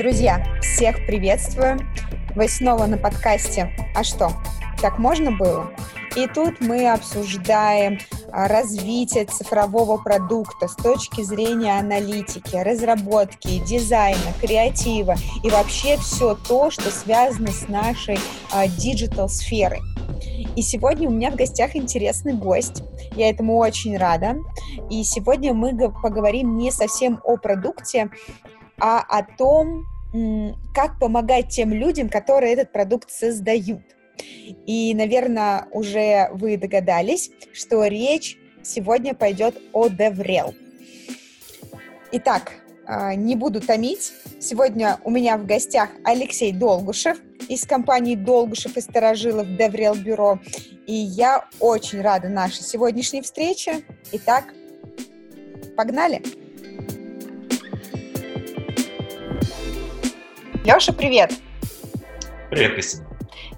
Друзья, всех приветствую. Вы снова на подкасте «А что, так можно было?» И тут мы обсуждаем а, развитие цифрового продукта с точки зрения аналитики, разработки, дизайна, креатива и вообще все то, что связано с нашей digital -сферой. И сегодня у меня в гостях интересный гость. Я этому очень рада. И сегодня мы поговорим не совсем о продукте, а о том, как помогать тем людям, которые этот продукт создают. И, наверное, уже вы догадались, что речь сегодня пойдет о DevRel. Итак, а, не буду томить. Сегодня у меня в гостях Алексей Долгушев из компании Долгушев и Старожилов DevRel Бюро. И я очень рада нашей сегодняшней встрече. Итак, погнали! Леша, привет! Привет, Кристина.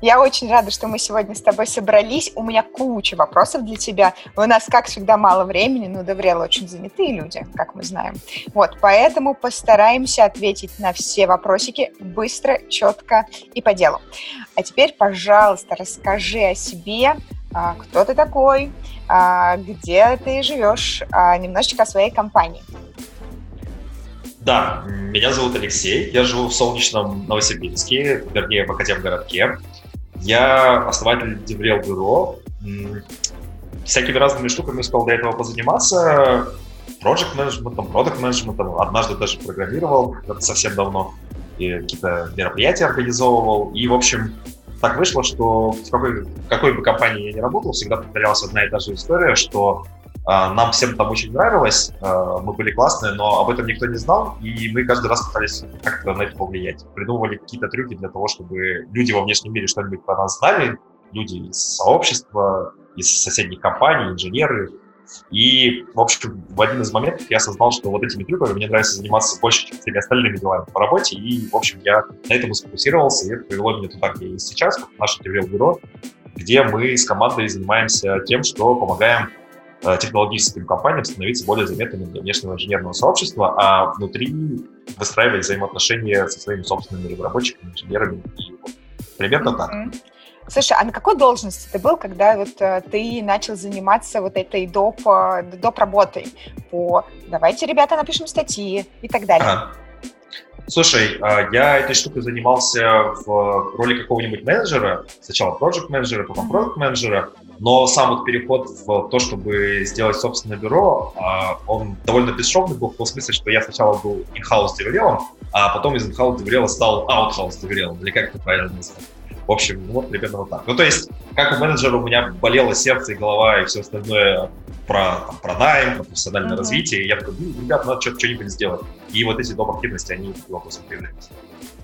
Я очень рада, что мы сегодня с тобой собрались. У меня куча вопросов для тебя. У нас, как всегда, мало времени, но Деврел очень занятые люди, как мы знаем. Вот, поэтому постараемся ответить на все вопросики быстро, четко и по делу. А теперь, пожалуйста, расскажи о себе, а, кто ты такой, а, где ты живешь, а, немножечко о своей компании. Да, меня зовут Алексей, я живу в солнечном Новосибирске, вернее, в Академгородке. Я основатель Деврел Бюро. Всякими разными штуками успел до этого позаниматься. Project менеджментом, продукт менеджментом. Однажды даже программировал, это совсем давно. И какие-то мероприятия организовывал. И, в общем, так вышло, что в какой, в какой бы компании я ни работал, всегда повторялась одна и та же история, что нам всем там очень нравилось, а, мы были классные, но об этом никто не знал, и мы каждый раз пытались как-то на это повлиять. Придумывали какие-то трюки для того, чтобы люди во внешнем мире что-нибудь про нас знали, люди из сообщества, из соседних компаний, инженеры. И, в общем, в один из моментов я осознал, что вот этими трюками мне нравится заниматься больше, чем всеми остальными делами по работе, и, в общем, я на этом сфокусировался, и это привело меня туда, где я сейчас, в наше бюро, где мы с командой занимаемся тем, что помогаем технологическим компаниям становиться более заметными для внешнего инженерного сообщества, а внутри выстраивать взаимоотношения со своими собственными разработчиками, инженерами. И вот примерно mm-hmm. так. Слушай, а на какой должности ты был, когда вот э, ты начал заниматься вот этой доп, э, доп работой по «давайте, ребята, напишем статьи» и так далее? Ага. Слушай, я этой штукой занимался в роли какого-нибудь менеджера, сначала проект менеджера, потом проект менеджера, но сам вот переход в то, чтобы сделать собственное бюро, а, он довольно бесшовный был в том смысле, что я сначала был in-house деврелом, а потом из in-house деврела стал out-house деврелом, или как это правильно назвать. В общем, ну вот примерно вот так. Ну, то есть, как у менеджера у меня болело сердце и голова и все остальное про, там, про найм, про профессиональное uh-huh. развитие, и я такой, ну, ребят, надо что-нибудь сделать. И вот эти доп. активности, они вопросом появляются.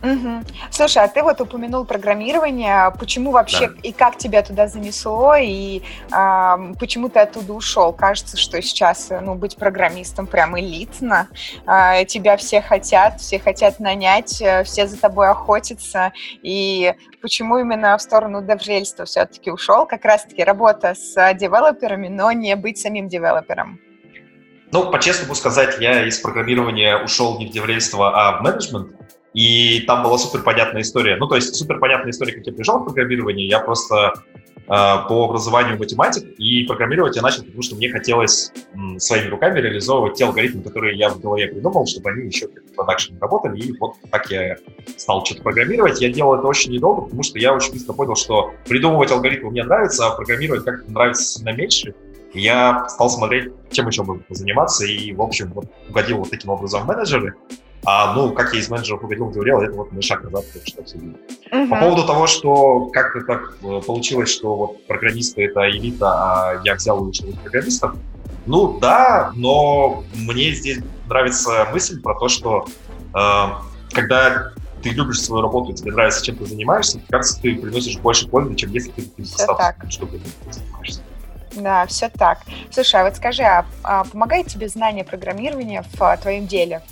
Угу. Слушай, а ты вот упомянул программирование. Почему вообще да. и как тебя туда занесло, и а, почему ты оттуда ушел? Кажется, что сейчас ну, быть программистом прям элитно. А, тебя все хотят, все хотят нанять, э, все за тобой охотятся. И почему именно в сторону деврельства все-таки ушел? Как раз-таки работа с девелоперами, но не быть самим девелопером. Ну, по-честному сказать, я из программирования ушел не в деврельство, а в менеджмент. И там была супер понятная история. Ну, то есть супер понятная история, как я пришел в программирование. Я просто э, по образованию математик, и программировать я начал, потому что мне хотелось м, своими руками реализовывать те алгоритмы, которые я в голове придумал, чтобы они еще в продакшене работали. И вот так я стал что-то программировать. Я делал это очень недолго, потому что я очень быстро понял, что придумывать алгоритмы мне нравится, а программировать как-то нравится сильно меньше. И я стал смотреть, чем еще можно заниматься, и, в общем, вот угодил вот таким образом в менеджеры. А, ну, как я из менеджеров угодил, говорил, это вот мой шаг назад, что обсудили. Uh-huh. По поводу того, что как-то так э, получилось, что вот программисты — это элита, а я взял из программистов, ну да, но мне здесь нравится мысль про то, что э, когда ты любишь свою работу, тебе нравится, чем ты занимаешься, кажется, ты приносишь больше пользы, чем если ты что ты занимаешься. Да, все так. Слушай, а вот скажи, а, а помогает тебе знание программирования в а, твоем деле?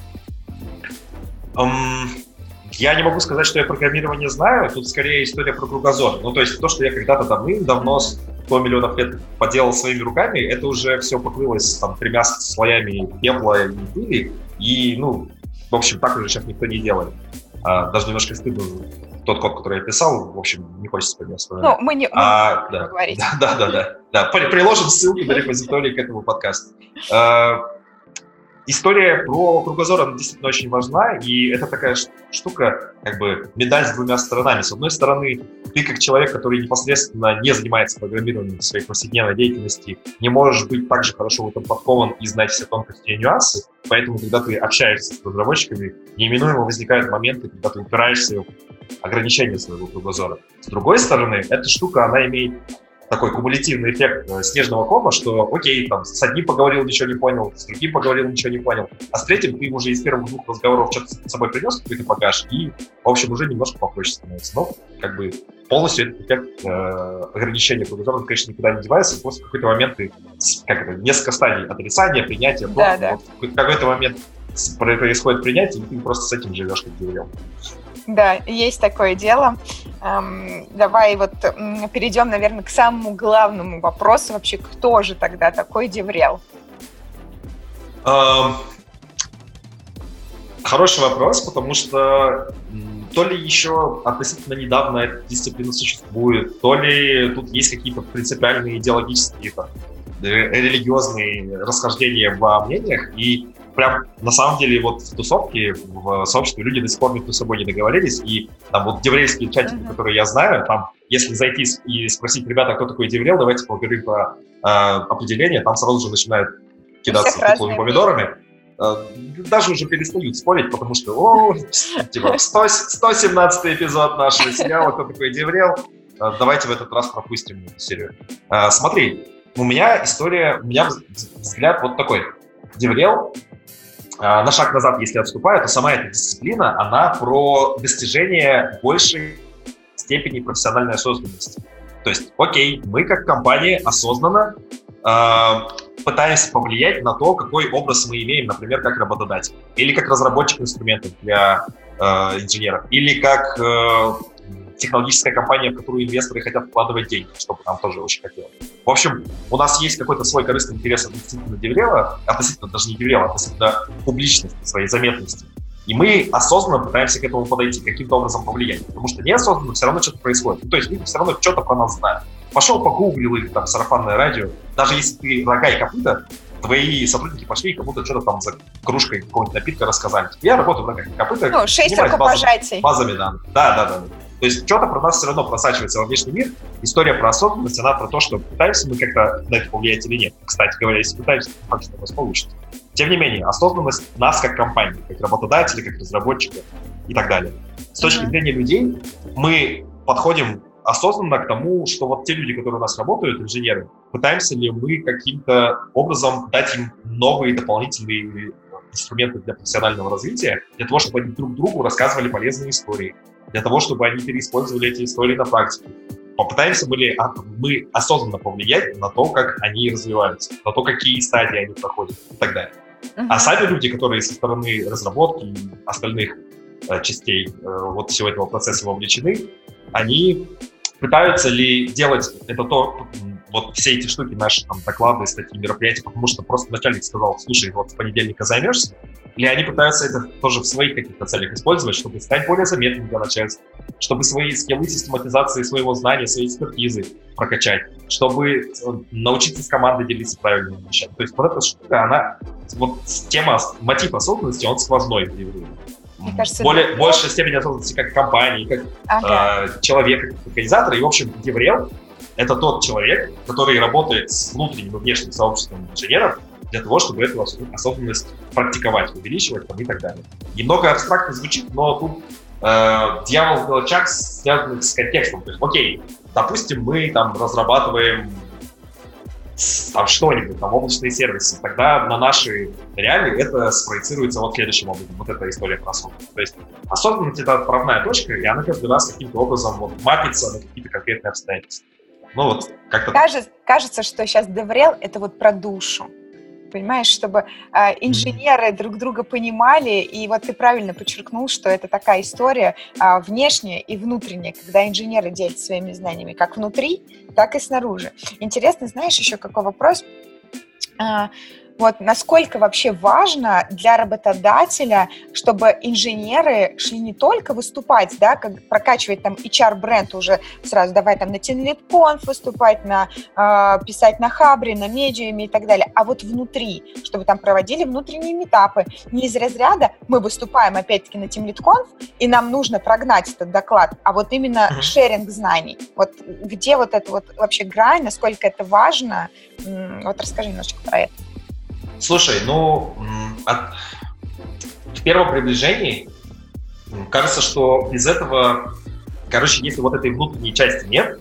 Я не могу сказать, что я программирование знаю, тут скорее история про кругозор. Ну, то есть то, что я когда-то давным-давно, 100 миллионов лет поделал своими руками, это уже все покрылось там тремя слоями пепла и пыли, и, ну, в общем, так уже сейчас никто не делает. А, даже немножко стыдно тот код, который я писал, в общем, не хочется вспоминать. Ну, мы не а, да, говорить. Да, да, да, да. да. Приложим ссылку на репозиторий к этому подкасту. История про кругозор, она действительно очень важна, и это такая штука, как бы медаль с двумя сторонами. С одной стороны, ты как человек, который непосредственно не занимается программированием своей повседневной деятельности, не можешь быть так же хорошо в этом подкован и знать все тонкости и нюансы, поэтому, когда ты общаешься с разработчиками, неименуемо возникают моменты, когда ты упираешься в ограничения своего кругозора. С другой стороны, эта штука, она имеет такой кумулятивный эффект э, снежного кома, что, окей, там, с одним поговорил, ничего не понял, с другим поговорил, ничего не понял, а с третьим ты уже из первых двух разговоров что-то с собой принес, какой-то багаж, и, в общем, уже немножко попроще становится. Но, как бы, полностью этот эффект э, ограничения кругозора, конечно, никуда не девается, после какой-то момент ты, как это, несколько стадий отрицания, принятия, да, да. Вот, в какой-то момент происходит принятие, и ты просто с этим живешь, как деревья. Да, есть такое дело. Эм, давай вот перейдем, наверное, к самому главному вопросу. Вообще, кто же тогда такой Деврел? Эм, хороший вопрос, потому что то ли еще относительно недавно эта дисциплина существует, то ли тут есть какие-то принципиальные идеологические, там, религиозные расхождения во мнениях, и прям на самом деле вот в тусовке, в сообществе люди до сих пор между собой не договорились, и там вот деврельские чатики, mm-hmm. которые я знаю, там, если зайти и спросить, ребята, кто такой деврел, давайте поговорим про э, определение, там сразу же начинают кидаться кукловыми помидорами. Э, даже уже перестают спорить, потому что, о, типа, 100, 117 эпизод нашего сериала «Кто такой деврел?», э, давайте в этот раз пропустим эту серию. Э, смотри, у меня история, у меня взгляд вот такой. Деврел на шаг назад, если отступаю, то сама эта дисциплина, она про достижение большей степени профессиональной осознанности. То есть, окей, мы как компания осознанно э, пытаемся повлиять на то, какой образ мы имеем, например, как работодатель, или как разработчик инструментов для э, инженеров, или как э, технологическая компания, в которую инвесторы хотят вкладывать деньги, чтобы нам тоже очень хотелось. В общем, у нас есть какой-то свой корыстный интерес относительно DevRel а, относительно даже не DevRel а, а относительно публичности, своей заметности. И мы осознанно пытаемся к этому подойти, каким-то образом повлиять. Потому что неосознанно все равно что-то происходит. Ну, то есть люди все равно что-то про нас знают. Пошел погуглил или там сарафанное радио. Даже если ты рога и копыта, твои сотрудники пошли и кому-то что-то там за кружкой какого-нибудь напитка рассказали. Я работаю в рогах и копытах. Ну, шесть рукопожатий. Базами данных. Да, да, да. То есть что-то про нас все равно просачивается во внешний мир. История про осознанность, она про то, что пытаемся мы как-то на это повлиять или нет. Кстати говоря, если пытаемся, то факт, что у нас получится. Тем не менее, осознанность нас как компании, как работодателя, как разработчика и так далее. С точки mm-hmm. зрения людей мы подходим осознанно к тому, что вот те люди, которые у нас работают, инженеры, пытаемся ли мы каким-то образом дать им новые дополнительные инструменты для профессионального развития, для того, чтобы они друг другу рассказывали полезные истории, для того, чтобы они переиспользовали эти истории на практике. Попытаемся были а, мы осознанно повлиять на то, как они развиваются, на то, какие стадии они проходят и так далее. Uh-huh. А сами люди, которые со стороны разработки и остальных э, частей э, вот всего этого процесса вовлечены, они пытаются ли делать это то, вот все эти штуки, наши там доклады, статьи, мероприятия, потому что просто начальник сказал, слушай, вот с понедельника займешься, или они пытаются это тоже в своих каких-то целях использовать, чтобы стать более заметным для начальства, чтобы свои скиллы систематизации своего знания, своей экспертизы прокачать, чтобы э, научиться с командой делиться правильными вещами. То есть вот эта штука, она, вот тема, мотив осознанности, он сквозной в евреи. Мне кажется, Более, это... большая степень осознанности как компании, как ага. э, человека, как организатора. И, в общем, Еврел — это тот человек, который работает с внутренним и внешним сообществом инженеров, для того, чтобы эту осознанность практиковать, увеличивать там, и так далее. Немного абстрактно звучит, но тут э, дьявол в мелочах связан с контекстом. То есть, окей, допустим, мы там разрабатываем там что-нибудь, там облачные сервисы, тогда на наши реалии это спроецируется вот следующим образом, вот эта история про осознанность. То есть осознанность — это отправная точка, и она каждый раз каким-то образом вот мапится на какие-то конкретные обстоятельства. Ну вот как-то... Кажется, кажется, что сейчас Деврел — это вот про душу понимаешь, чтобы э, инженеры друг друга понимали, и вот ты правильно подчеркнул, что это такая история э, внешняя и внутренняя, когда инженеры делятся своими знаниями как внутри, так и снаружи. Интересно, знаешь, еще какой вопрос? Э, Вот насколько вообще важно для работодателя, чтобы инженеры шли не только выступать, да, как прокачивать там HR-бренд уже сразу, давай там на TeamLead.conf выступать, на, э, писать на Хабре, на Медиуме и так далее, а вот внутри, чтобы там проводили внутренние метапы. Не из разряда мы выступаем опять-таки на TeamLead.conf, и нам нужно прогнать этот доклад, а вот именно mm-hmm. шеринг знаний. Вот где вот это вот вообще грань, насколько это важно, вот расскажи немножечко про это. Слушай, ну, от... в первом приближении кажется, что без этого, короче, если вот этой внутренней части нет,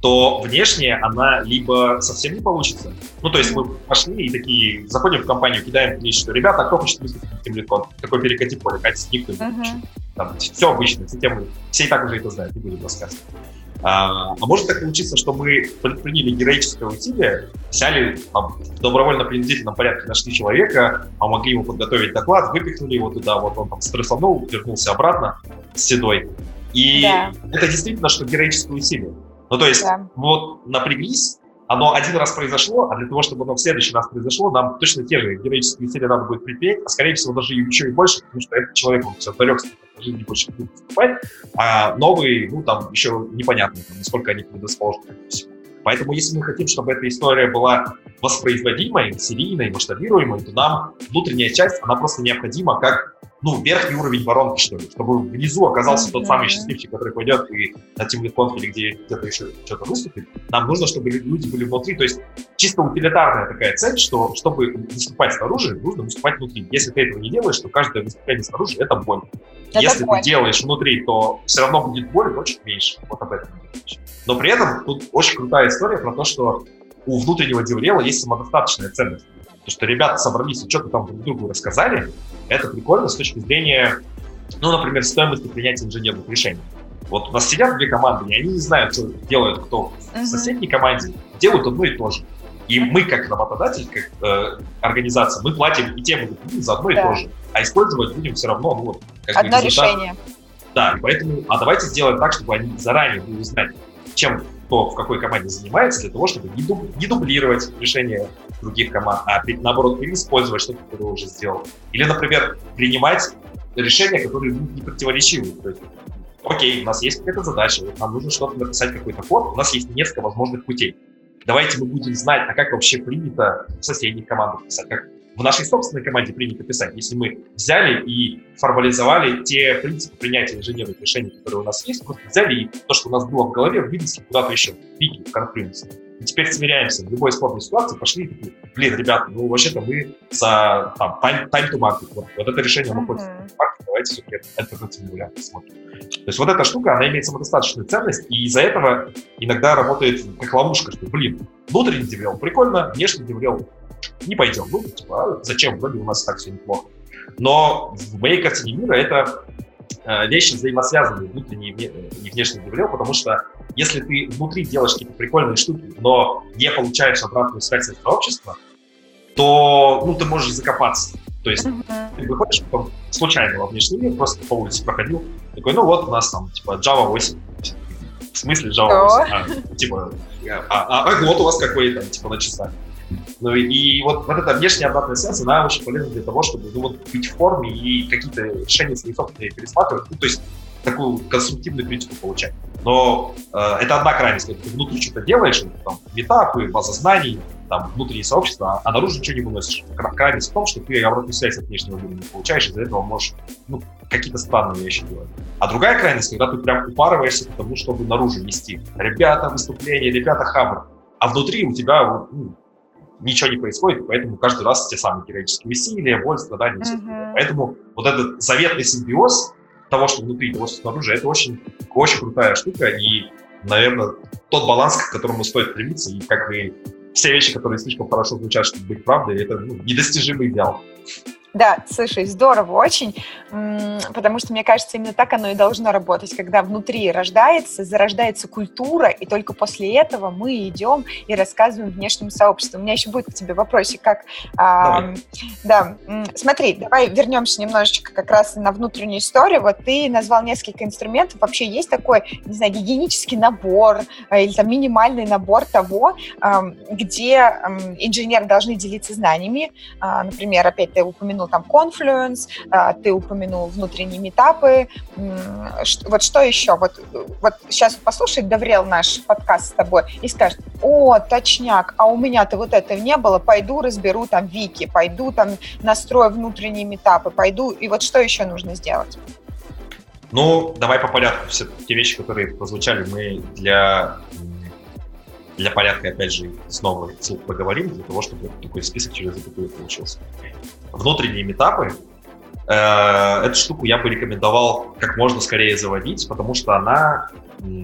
то внешне она либо совсем не получится. Ну, то есть мы пошли и такие, заходим в компанию, кидаем что ребята, а кто хочет выступить на темликон? Такой перекати поле, Катя, никто не хочет. Там, все обычно, все темы, все и так уже это знают, не будем рассказывать. А, а может так получиться, что мы предприняли героическое усилие, взяли там, в добровольно-принудительном порядке нашли человека, помогли ему подготовить доклад, выпихнули его туда, вот он там стрессанул, вернулся обратно с седой. И да. это действительно что героическое усилие. Ну, то есть, да. вот напряглись, оно один раз произошло, а для того, чтобы оно в следующий раз произошло, нам точно те же героические усилия надо будет предпринять, а скорее всего даже еще и больше, потому что этот человек, он все далек жизни не больше будет выступать, а новые, ну, там еще непонятно, там, насколько они предрасположены к. Поэтому, если мы хотим, чтобы эта история была воспроизводимой, серийной, масштабируемой, то нам внутренняя часть, она просто необходима как ну, верхний уровень воронки, что ли, чтобы внизу оказался тот самый счастливчик, который пойдет и на Team Lead или где, где-то еще что-то выступит. Нам нужно, чтобы люди были внутри. То есть чисто утилитарная такая цель, что чтобы выступать снаружи, нужно выступать внутри. Если ты этого не делаешь, то каждое выступление снаружи — это боль. Это Если боль. ты делаешь внутри, то все равно будет боль, но чуть меньше. Вот об этом. Но при этом тут очень крутая история про то, что у внутреннего деврела есть самодостаточная ценность. То, что ребята собрались и что-то там друг другу рассказали, это прикольно с точки зрения, ну, например, стоимости принятия инженерных решений. Вот у нас сидят две команды, и они не знают, что делают кто в соседней команде, делают одно и то же. И мы, как работодатель, как э, организация, мы платим и тем, и другим за одно да. и то же. А использовать будем все равно, ну, вот, как Одно бы, решение. Да, поэтому, а давайте сделаем так, чтобы они заранее будут знать, чем кто в какой команде занимается, для того, чтобы не, дуб, не дублировать решения других команд, а наоборот переиспользовать что-то, которое уже сделал. Или, например, принимать решения, которые не противоречивы. То есть, окей, у нас есть какая-то задача, вот нам нужно что-то написать, какой-то код, у нас есть несколько возможных путей. Давайте мы будем знать, а как вообще принято в соседних командах писать, как в нашей собственной команде принято писать. Если мы взяли и формализовали те принципы принятия инженерных решений, которые у нас есть, просто взяли и то, что у нас было в голове, вынесли куда-то еще, в пике, в конфликте. И теперь сверяемся в любой спорной ситуации, пошли и такие, блин, ребята, ну вообще-то мы за там, time, time to market, вот, вот это решение находится uh-huh. в маркете, давайте все-таки альтернативный вариант посмотрим. То есть вот эта штука, она имеет самодостаточную ценность, и из-за этого иногда работает как ловушка, что, блин, внутренний деврел прикольно, внешний деврел не пойдем. Ну, типа, а зачем? Вроде у нас так все неплохо. Но в моей картине мира это э, вещи взаимосвязанные, внутренний и внешний деврел, потому что если ты внутри делаешь какие-то прикольные штуки, но не получаешь обратную связь от сообщества, то ну, ты можешь закопаться. То есть mm-hmm. ты выходишь потом случайно во внешний мир, просто по улице проходил, такой, ну вот у нас там типа Java 8. В смысле Java 8? А, типа, а, а, а год у вас какой там, типа на часах. Ну и вот, вот эта внешняя обратная связь, она очень полезна для того, чтобы ну, вот, быть в форме и какие-то решения свои собственные пересматривать, ну, то есть такую конструктивную критику получать. Но э, это одна крайность, когда ты внутри что-то делаешь, там, метапы, база знаний, там, внутренние сообщества, а наружу ничего не выносишь. Крайность в том, что ты обратную связь от внешнего мира не получаешь, из-за этого можешь ну, какие-то странные вещи делать. А другая крайность, когда ты прям упарываешься к тому, чтобы наружу нести. Ребята выступления, ребята хабр. А внутри у тебя ну, ничего не происходит, поэтому каждый раз те самые героические усилия, боль, страдания. Mm-hmm. Поэтому вот этот заветный симбиоз того, что внутри, того, что снаружи, это очень, очень крутая штука, и, наверное, тот баланс, к которому стоит стремиться, и как бы все вещи, которые слишком хорошо звучат, чтобы быть правдой, это ну, недостижимый идеал. Да, слушай, здорово очень, потому что, мне кажется, именно так оно и должно работать, когда внутри рождается, зарождается культура, и только после этого мы идем и рассказываем внешнему сообществу. У меня еще будет к тебе вопросик, как... А, да, смотри, давай вернемся немножечко как раз на внутреннюю историю. Вот ты назвал несколько инструментов. Вообще есть такой, не знаю, гигиенический набор э, или там минимальный набор того, где инженеры должны делиться знаниями. А, например, опять ты упомянул упомянул там Confluence, а, ты упомянул внутренние метапы. Вот что еще? Вот, вот сейчас послушает Даврел наш подкаст с тобой и скажет, о, точняк, а у меня-то вот этого не было, пойду разберу там вики, пойду там настрою внутренние метапы, пойду, и вот что еще нужно сделать? Ну, давай по порядку. Все те вещи, которые прозвучали, мы для для порядка, опять же, снова поговорим, для того, чтобы такой список через запятую получился. Внутренние метапы, э, эту штуку я бы рекомендовал как можно скорее заводить, потому что она,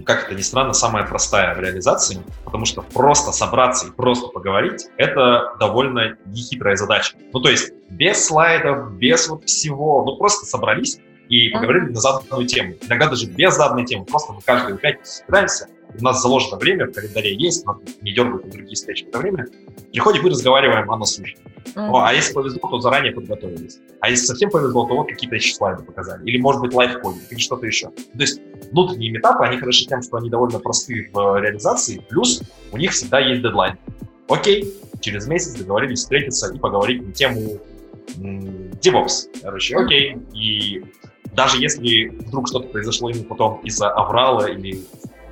как это ни странно, самая простая в реализации, потому что просто собраться и просто поговорить — это довольно нехитрая задача. Ну, то есть без слайдов, без вот всего, ну, просто собрались и поговорили на заданную тему. Иногда даже без заданной темы, просто мы каждую пятницу собираемся, у нас заложено время, в календаре есть, нас не дергают на другие встречи в это время. Приходим и разговариваем о насущном. Mm-hmm. а если повезло, то заранее подготовились. А если совсем повезло, то вот какие-то еще слайды показали. Или, может быть, лайфкодинг, или что-то еще. То есть внутренние метапы, они хороши тем, что они довольно просты в реализации, плюс у них всегда есть дедлайн. Окей, через месяц договорились встретиться и поговорить на тему DevOps. Короче, окей. И даже если вдруг что-то произошло ему потом из-за аврала или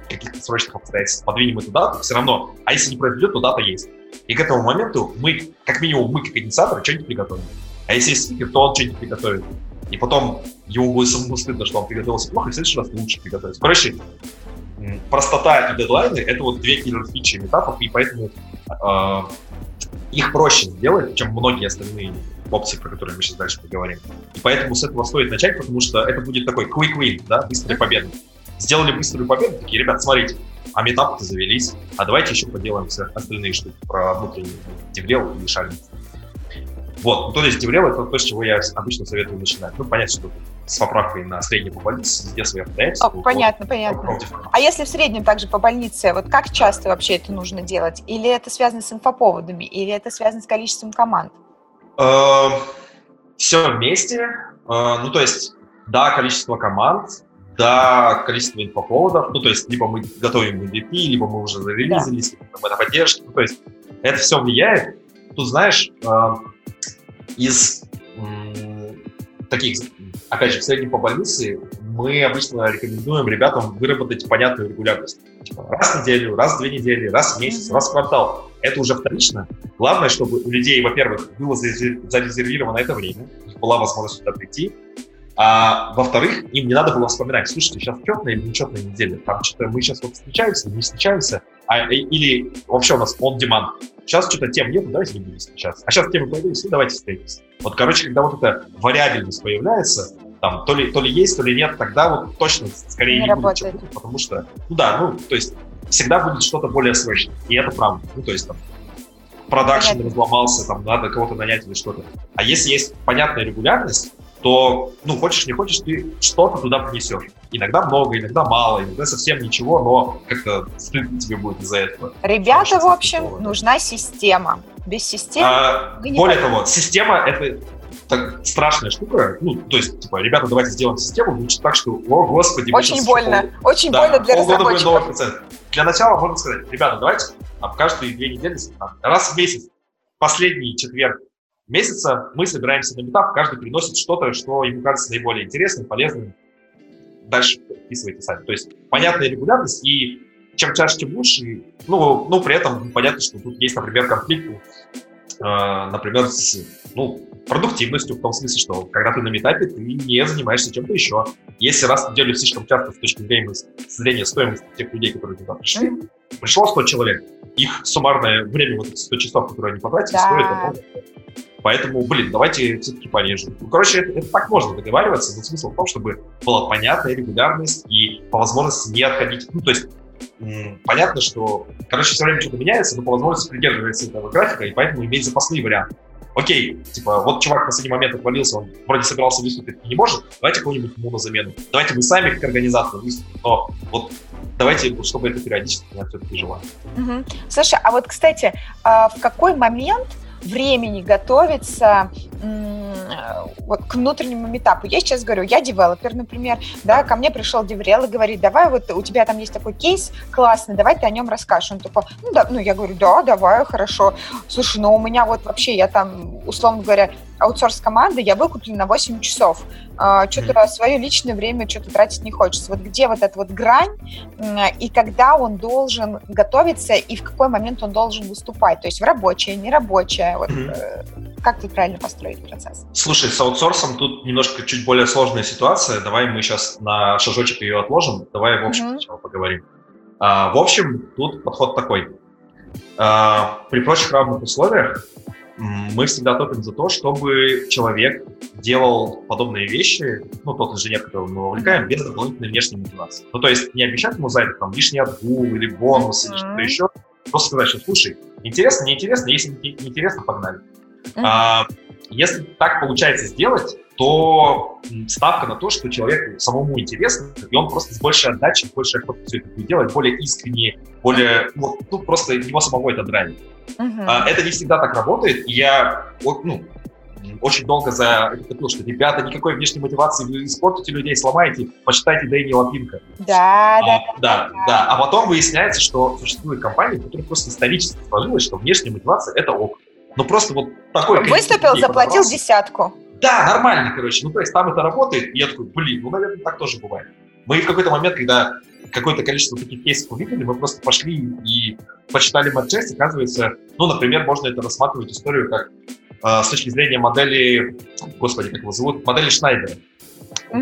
каких-то срочных обстоятельств подвинем эту дату, все равно, а если не произойдет, то дата есть. И к этому моменту мы, как минимум, мы, как инициаторы, что-нибудь приготовим. А если есть спикер, то он что-нибудь приготовит. И потом ему будет самому стыдно, что он приготовился плохо, и в следующий раз лучше приготовить. Короче, простота и дедлайны — это вот две киллер-фичи этапов, и поэтому э, их проще сделать, чем многие остальные опции, про которые мы сейчас дальше поговорим. И поэтому с этого стоит начать, потому что это будет такой quick win, да, быстрая победа сделали быструю победу, такие, ребят, смотрите, а метапы-то завелись, а давайте еще поделаем все остальные штуки про внутренний деврел и шальниц. Вот, ну, то есть деврел — это то, с чего я обычно советую начинать. Ну, понятно, что с поправкой на средний по больнице, где свои обстоятельства. О, понятно, вот, понятно. А если в среднем также по больнице, вот как часто вообще это нужно делать? Или это связано с инфоповодами, или это связано с количеством команд? Эм, все вместе. Э, ну, то есть, да, количество команд, до количества инфоповодов. Ну, то есть, либо мы готовим MVP, либо мы уже зарелизились, да. либо мы на поддержке. Ну, то есть, это все влияет. Тут, знаешь, э, из таких, опять же, в среднем по больнице мы обычно рекомендуем ребятам выработать понятную регулярность. Типа, раз в неделю, раз в две недели, раз в месяц, раз в квартал. Это уже вторично. Главное, чтобы у людей, во-первых, было зарезервировано это время, была возможность сюда прийти, а во-вторых, им не надо было вспоминать, слушайте, сейчас четная или нечетная неделя, там что-то мы сейчас вот встречаемся, не встречаемся, а, или вообще у нас on demand. Сейчас что-то тем нет, давайте не будем встречаться. А сейчас темы появились, и давайте встретимся. Вот, короче, когда вот эта вариабельность появляется, там, то ли, то ли есть, то ли нет, тогда вот точно скорее не, не будет, чем будет, потому что, ну да, ну, то есть всегда будет что-то более срочное, и это правда. Ну, то есть там продакшн разломался, там надо кого-то нанять или что-то. А если есть понятная регулярность, то, ну, хочешь не хочешь, ты что-то туда принесешь. Иногда много, иногда мало, иногда совсем ничего, но как-то стыдно тебе будет из-за этого. Ребята, в общем, такого. нужна система. Без системы а, Более того, система — это так, страшная штука. Ну, то есть, типа, ребята, давайте сделаем систему, звучит так, что, о, господи. Очень больно, пол... очень да, больно для разработчиков. Для начала можно сказать, ребята, давайте а каждые две недели, раз в месяц, последний четверг месяца мы собираемся на метап, каждый приносит что-то, что ему кажется наиболее интересным, полезным. Дальше вписывайте сами. То есть понятная регулярность, и чем чаще, тем лучше. Ну, ну, при этом понятно, что тут есть, например, конфликт, э, например, с ну, продуктивностью, в том смысле, что когда ты на метапе, ты не занимаешься чем-то еще. Если раз в неделю слишком часто с точки зрения стоимости тех людей, которые туда пришли, пришло 100 человек, их суммарное время, вот эти 100 часов, которые они потратили, да. стоит Поэтому, блин, давайте все-таки пореже. Ну, короче, это, это так можно договариваться, но смысл в том, чтобы была понятная регулярность и по возможности не отходить. Ну, то есть понятно, что, короче, все время что-то меняется, но по возможности придерживается этого графика, и поэтому иметь запасные варианты. окей, типа, вот чувак в последний момент отвалился, он вроде собирался выступить не может, давайте кого-нибудь ему на замену. Давайте мы сами как организатор выступим, но вот давайте, чтобы это периодически я все-таки жила. Угу. Слушай, а вот, кстати, а в какой момент времени готовиться вот к внутреннему этапу. Я сейчас говорю, я девелопер, например, да, ко мне пришел деврел и говорит, давай вот у тебя там есть такой кейс классный, давай ты о нем расскажешь. Он такой, ну да, ну я говорю, да, давай, хорошо. Слушай, ну у меня вот вообще, я там, условно говоря, аутсорс команды, я выкуплен на 8 часов. А, что-то свое личное время что-то тратить не хочется. Вот где вот эта вот грань и когда он должен готовиться и в какой момент он должен выступать? То есть в рабочее, нерабочее. Вот, mm-hmm. Как тут правильно построить процесс? Слушай, с аутсорсом тут немножко чуть более сложная ситуация. Давай мы сейчас на шажочек ее отложим. Давай в общем mm-hmm. сначала поговорим. А, в общем, тут подход такой. А, при прочих равных условиях мы всегда топим за то, чтобы человек делал подобные вещи, ну, тот инженер, которого мы вовлекаем, без дополнительной внешней мотивации. Ну, то есть не обещать ему за это там лишний отгул или бонус mm-hmm. или что-то еще, просто сказать, что, слушай, интересно, неинтересно, если не интересно, погнали. Mm-hmm. А, если так получается сделать, то ставка на то, что человеку самому интересно, и он просто с большей отдачей, больше охотой все это будет делать, более искренне, более, ну, ну просто его самого это драйвит. Uh-huh. Это не всегда так работает, и я, ну, очень долго за это топил, что, ребята, никакой внешней мотивации, вы испортите людей, сломаете, почитайте Дэйни Лапинка. Да, а, да, да, да, да. А потом выясняется, что существуют компании, которые просто исторически сложилось, что внешняя мотивация — это ок. Ну просто вот такой... Выступил, заплатил десятку. Да, нормально, короче. Ну, то есть там это работает, и я такой, блин, ну, наверное, так тоже бывает. Мы в какой-то момент, когда какое-то количество таких кейсов увидели, мы просто пошли и почитали матчасть, оказывается, ну, например, можно это рассматривать историю как э, с точки зрения модели, господи, как его зовут, модели Шнайдера.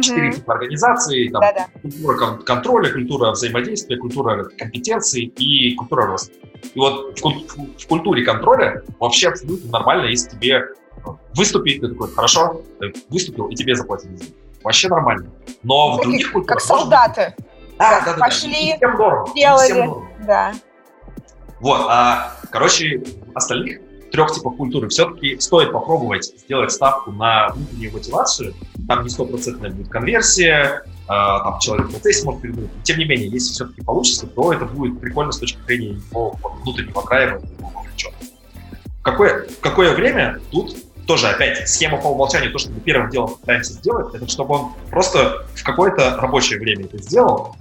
Четыре mm-hmm. типа организации, там, Да-да. культура кон- контроля, культура взаимодействия, культура компетенции и культура роста. И вот в, в культуре контроля вообще абсолютно нормально, если тебе выступить, ты такой, хорошо, ты выступил, и тебе заплатили. Вообще нормально. Но ну, в других культурах... Как солдаты. Да, да, да. Пошли, да. Всем норм. Делали. Всем норм. Да. Вот, а, короче, остальных трех типов культуры все-таки стоит попробовать сделать ставку на внутреннюю мотивацию. Там не стопроцентная будет конверсия, а, там человек в процессе может передумать. Тем не менее, если все-таки получится, то это будет прикольно с точки зрения его внутреннего его Какое, какое время тут тоже опять схема по умолчанию, то, что мы первым делом пытаемся сделать, это чтобы он просто в какое-то рабочее время это сделал.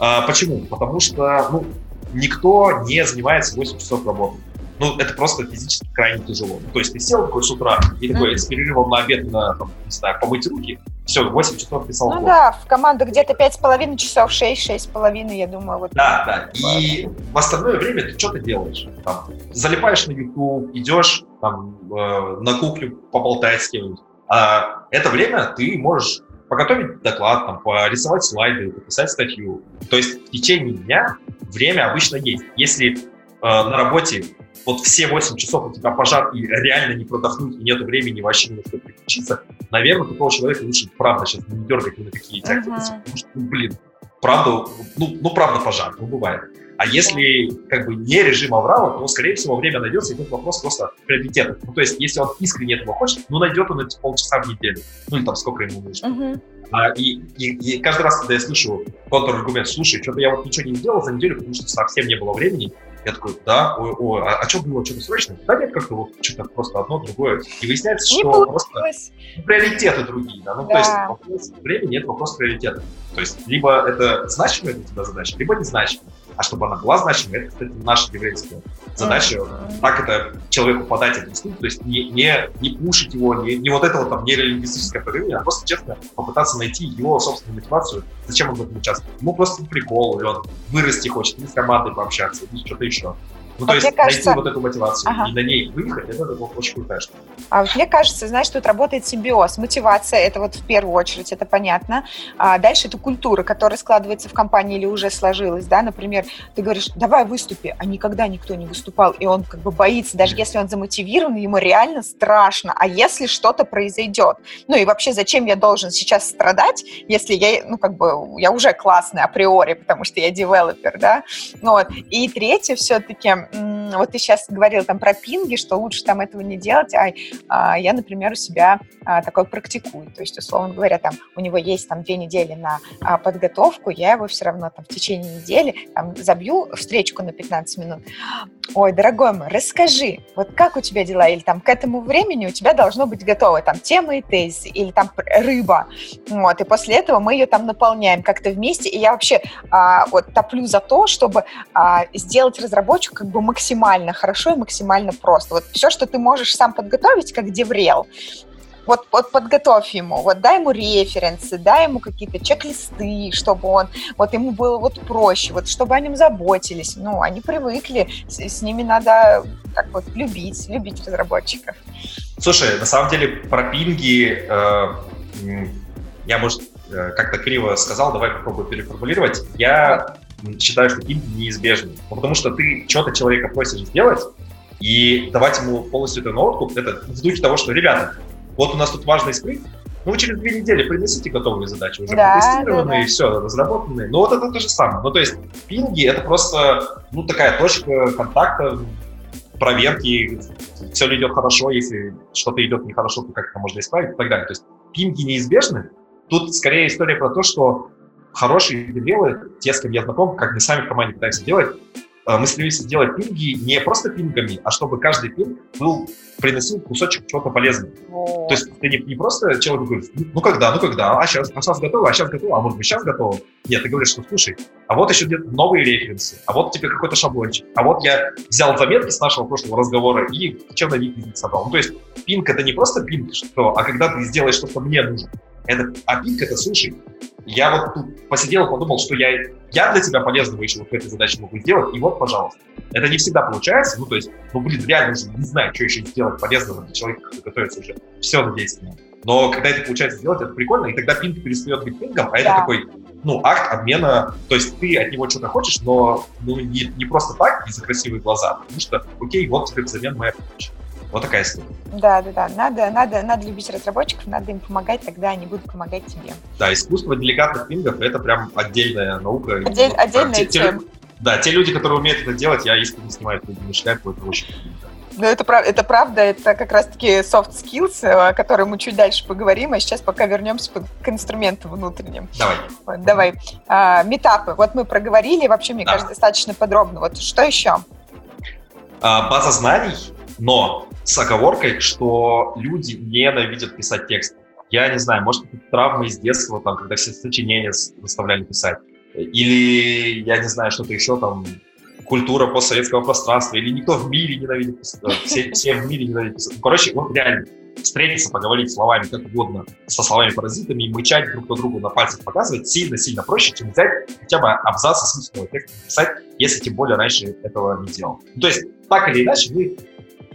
А, почему? Потому что ну, никто не занимается 8 часов работы ну, это просто физически крайне тяжело. То есть ты сел такой с утра и такой с перерывом на обед на, там, не знаю, помыть руки, все, 8 часов писал Ну код. да, в команду где-то 5,5 часов, 6-6,5, я думаю. Вот да, да. И в остальное время ты что ты делаешь? Там, залипаешь на YouTube, идешь там, э, на кухню поболтать с кем-нибудь. А это время ты можешь поготовить доклад, там, порисовать слайды, написать статью. То есть в течение дня время обычно есть. Если э, на работе вот все 8 часов у тебя пожар и реально не продохнуть, и нету времени вообще ни на что переключиться, наверное, такого человека лучше, правда, сейчас не дергать ни на какие uh-huh. потому что, ну, блин, правда, ну, ну, правда пожар, ну, бывает. А если как бы не режим аврала, то, скорее всего, время найдется, и тут вопрос просто приоритета. Ну, то есть, если он искренне этого хочет, ну, найдет он эти полчаса в неделю. Ну, или там сколько ему нужно. Uh-huh. А, и, и, и каждый раз, когда я слышу контраргумент, слушай, что-то я вот ничего не сделал за неделю, потому что совсем не было времени, я такой, да, ой, ой, а, а что было, что-то срочное? Да нет, как-то вот что-то просто одно, другое. И выясняется, не что получилось. просто приоритеты другие, да, ну, да. то есть вопрос времени — это вопрос приоритета. То есть либо это значимая для тебя задача, либо незначимая. А чтобы она была значимой, это, кстати, наша еврейская задача. Mm-hmm. Так это человеку подать объяснить, то есть не, не, не пушить его, не, не вот это вот там нейролингвистическое проявление, а просто честно попытаться найти его собственную мотивацию, зачем он в этом участвует. Ему просто прикол, или он вырасти хочет, или с командой пообщаться, или что-то еще. Ну, а то есть кажется... найти вот эту мотивацию ага. и на ней выехать, это, это очень крутая штука. А вот мне кажется, знаешь, тут работает симбиоз. Мотивация, это вот в первую очередь, это понятно. А дальше это культура, которая складывается в компании или уже сложилась, да, например, ты говоришь, давай выступи, а никогда никто не выступал, и он как бы боится, даже если он замотивирован, ему реально страшно, а если что-то произойдет? Ну и вообще, зачем я должен сейчас страдать, если я, ну как бы, я уже классный априори, потому что я девелопер, да? Вот. И третье все-таки, вот ты сейчас говорил там про пинги, что лучше там этого не делать, а, а я, например, у себя а, такое практикую. То есть, условно говоря, там у него есть там две недели на а, подготовку, я его все равно там в течение недели там забью встречку на 15 минут. Ой, дорогой мой, расскажи, вот как у тебя дела? Или там к этому времени у тебя должно быть готово там тема и тезис, или там рыба. Вот, и после этого мы ее там наполняем как-то вместе. И я вообще а, вот топлю за то, чтобы а, сделать разработчику как бы максимально хорошо и максимально просто. Вот все, что ты можешь сам подготовить, как деврел, вот, вот подготовь ему, вот дай ему референсы, дай ему какие-то чек-листы, чтобы он, вот ему было вот проще, вот чтобы о нем заботились. Ну, они привыкли, с, с ними надо так вот любить, любить разработчиков. Слушай, на самом деле про пинги э, я, может, э, как-то криво сказал, давай попробую переформулировать. Я считаю, что пинги неизбежны. Ну, потому что ты что-то человека просишь сделать, и давать ему полностью эту ноутку, это в духе того, что, ребята, вот у нас тут важный спринт, ну, через две недели принесите готовые задачи, уже да, протестированные, да, да. все, разработанные. Ну, вот это то же самое. Ну, то есть пинги — это просто, ну, такая точка контакта, проверки, все ли идет хорошо, если что-то идет нехорошо, то как это можно исправить и так далее. То есть пинги неизбежны. Тут скорее история про то, что хорошие девелы, те, с кем я знаком, как мы сами в команде пытаемся делать, Э, мы стремимся делать пинги не просто пингами, а чтобы каждый пинг был, приносил кусочек чего-то полезного. То есть ты не, не просто человек говорит, ну когда, ну когда, а сейчас, а сейчас готово, а сейчас готово, а может быть сейчас готово. Нет, ты говоришь, что слушай, а вот еще где-то новые референсы, а вот тебе какой-то шаблончик, а вот я взял заметки с нашего прошлого разговора и чем-то них собрал. Ну, то есть пинг это не просто пинг, что, а когда ты сделаешь то, что мне нужно. Это, а пинг это, слушай, я вот тут посидел и подумал, что я, я для тебя полезного еще вот этой задаче могу сделать, и вот, пожалуйста. Это не всегда получается, ну, то есть, ну, блин, реально уже не знаю, что еще сделать полезного для человека, который готовится уже все задействовано. Но когда это получается сделать, это прикольно, и тогда пинг перестает быть пингом, а да. это такой, ну, акт обмена, то есть ты от него что-то хочешь, но ну, не, не просто так, не за красивые глаза, потому что, окей, вот тебе взамен моя помощь. Вот такая история. Да, да, да. Надо, надо, надо любить разработчиков, надо им помогать, тогда они будут помогать тебе. Да, искусство деликатных пингов это прям отдельная наука. Отдель, ну, отдельная те, тема. Те, да, те люди, которые умеют это делать, я искренне снимаю эту шляпу, это очень ну, это, это правда, это как раз-таки soft skills, о которых мы чуть дальше поговорим, а сейчас пока вернемся к инструменту внутренним. Давай. Вот, давай. А, метапы. Вот мы проговорили, вообще, мне да. кажется, достаточно подробно. Вот что еще? А, база знаний, но с оговоркой, что люди ненавидят писать текст. Я не знаю, может, это травма из детства, там, когда все сочинения заставляли писать. Или, я не знаю, что-то еще там, культура постсоветского пространства, или никто в мире ненавидит писать, все, все в мире ненавидят писать. Короче, вот реально, встретиться, поговорить словами как угодно, со словами-паразитами и мычать друг по другу на пальцах показывать сильно-сильно проще, чем взять хотя бы абзац смысленного текста написать, если тем более раньше этого не делал. То есть, так или иначе, мы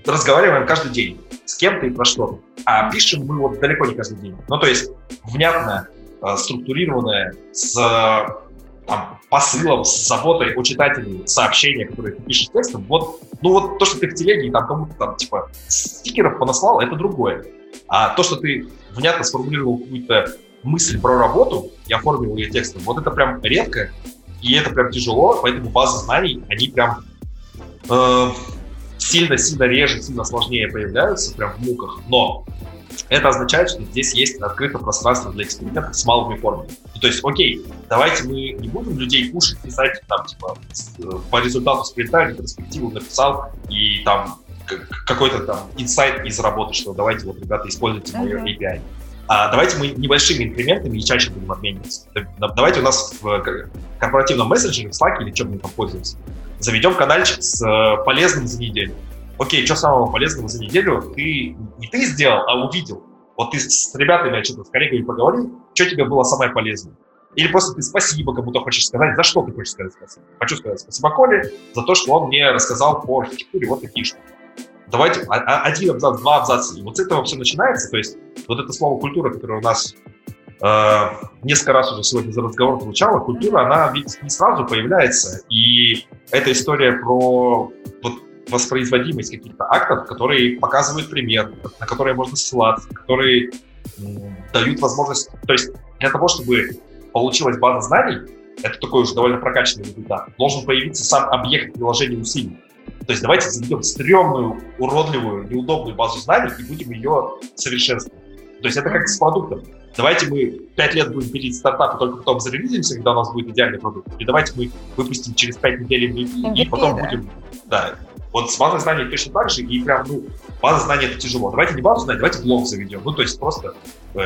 разговариваем каждый день с кем-то и про что-то. А пишем мы вот далеко не каждый день. Ну, то есть внятное, э, структурированное, с там, посылом, с заботой о читателе сообщение, которое ты пишешь текстом, вот, ну вот то, что ты в телеге там кому-то там, типа, стикеров понаслал, это другое. А то, что ты внятно сформулировал какую-то мысль про работу и оформил ее текстом, вот это прям редко, и это прям тяжело, поэтому базы знаний, они прям э, сильно-сильно реже, сильно сложнее появляются, прям в муках, но это означает, что здесь есть открытое пространство для экспериментов с малыми формами. Ну, то есть, окей, давайте мы не будем людей пушить, писать там, типа, по результату спринта ретроспективу написал, и там какой-то там инсайт из работы, что давайте вот, ребята, используйте мой uh-huh. API. А давайте мы небольшими инкрементами и чаще будем обмениваться. Давайте у нас в корпоративном мессенджере, в Slack или чем мы там пользуемся, заведем каналчик с э, полезным за неделю. Окей, что самого полезного за неделю ты не ты сделал, а увидел. Вот ты с ребятами, что-то с коллегами поговорил, что тебе было самое полезное. Или просто ты спасибо кому-то хочешь сказать, за что ты хочешь сказать спасибо. Хочу сказать спасибо Коле за то, что он мне рассказал по архитектуре вот такие штуки. Давайте а, а, один абзац, два абзаца. Вот с этого все начинается. То есть вот это слово культура, которое у нас несколько раз уже сегодня за разговор звучало, культура, она ведь не сразу появляется. И эта история про вот, воспроизводимость каких-то актов, которые показывают пример, на которые можно ссылаться, которые дают возможность... То есть для того, чтобы получилась база знаний, это такой уже довольно прокачанный результат, должен появиться сам объект приложения усилий. То есть давайте заведем стрёмную, уродливую, неудобную базу знаний и будем ее совершенствовать. То есть это как с продуктом. Давайте мы пять лет будем пилить стартапы, только потом зарелизимся, когда у нас будет идеальный продукт. И давайте мы выпустим через пять недель MVP, и потом да. будем... Да, вот с базой знаний точно так же, и прям, ну, база знаний это тяжело. Давайте не базу знаний, давайте блог заведем. Ну, то есть просто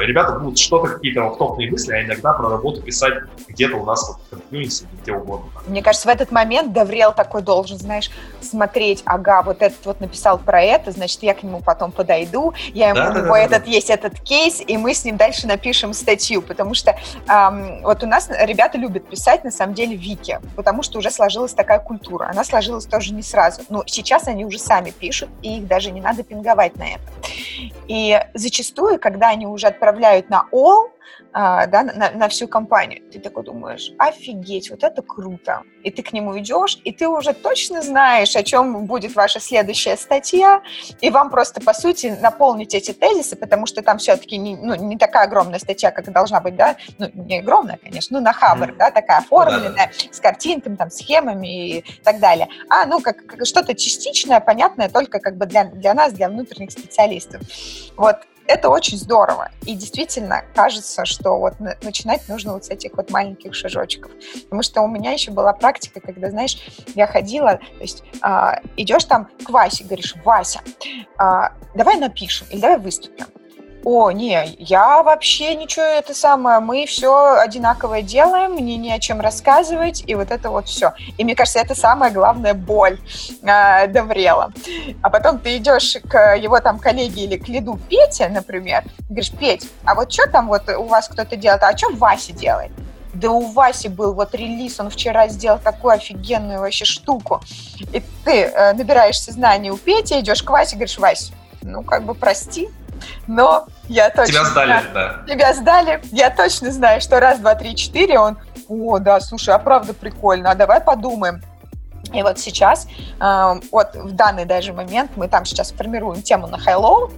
ребята будут что-то, какие-то автопные мысли, а иногда про работу писать где-то у нас вот в комьюнити, где угодно. Мне кажется, в этот момент Даврел такой должен, знаешь, смотреть, ага, вот этот вот написал про это, значит, я к нему потом подойду, я ему, да, у него да, этот да. есть этот кейс, и мы с ним дальше напишем статью, потому что эм, вот у нас ребята любят писать, на самом деле, вики, потому что уже сложилась такая культура. Она сложилась тоже не сразу. Ну, сейчас они уже сами пишут, и их даже не надо пинговать на это. И зачастую, когда они уже отправляют на all, а, да, на, на всю компанию. Ты такой думаешь, офигеть, вот это круто. И ты к нему идешь, и ты уже точно знаешь, о чем будет ваша следующая статья, и вам просто, по сути, наполнить эти тезисы, потому что там все-таки не, ну, не такая огромная статья, как должна быть, да, ну, не огромная, конечно, ну, на Хабр, mm-hmm. да, такая оформленная, да, с картинками, там, схемами и так далее. А, ну, как, как что-то частичное, понятное только как бы для, для нас, для внутренних специалистов. Вот это очень здорово. И действительно кажется, что вот начинать нужно вот с этих вот маленьких шажочков. Потому что у меня еще была практика, когда, знаешь, я ходила, то есть э, идешь там к Васе, говоришь, Вася, э, давай напишем или давай выступим о, не, я вообще ничего это самое, мы все одинаковое делаем, мне не о чем рассказывать, и вот это вот все. И мне кажется, это самая главная боль э, Доврела. А потом ты идешь к его там коллеге или к лиду Пете, например, говоришь, Петь, а вот что там вот у вас кто-то делает, а что Вася делает? Да у Васи был вот релиз, он вчера сделал такую офигенную вообще штуку. И ты э, набираешься знаний у Пети, идешь к Васе, говоришь, Вась, ну как бы прости, но я точно... Тебя сдали, знаю, да. Тебя сдали. Я точно знаю, что раз, два, три, четыре он... О, да, слушай, а правда прикольно, а давай подумаем. И вот сейчас, э, вот в данный даже момент, мы там сейчас формируем тему на Hello,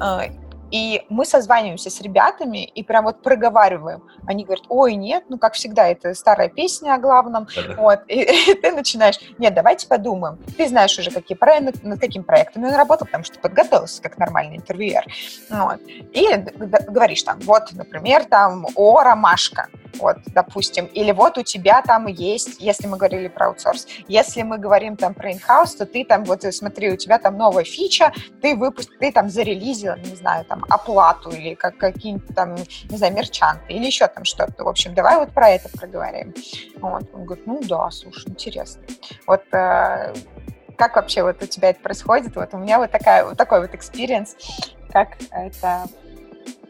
э, и мы созваниваемся с ребятами и прям вот проговариваем. Они говорят, ой, нет, ну, как всегда, это старая песня о главном. Да-да. Вот. И, и ты начинаешь, нет, давайте подумаем. Ты знаешь уже, какие проекты, над какими проектами он работал, потому что подготовился как нормальный интервьюер. Вот. И говоришь там, вот, например, там, о, ромашка вот, допустим, или вот у тебя там есть, если мы говорили про аутсорс, если мы говорим там про in-house, то ты там, вот смотри, у тебя там новая фича, ты выпуск, ты там зарелизил, не знаю, там оплату или как какие-нибудь там, не знаю, мерчанты или еще там что-то. В общем, давай вот про это проговорим. Вот. Он говорит, ну да, слушай, интересно. Вот э, как вообще вот у тебя это происходит? Вот у меня вот такая, вот такой вот experience, как это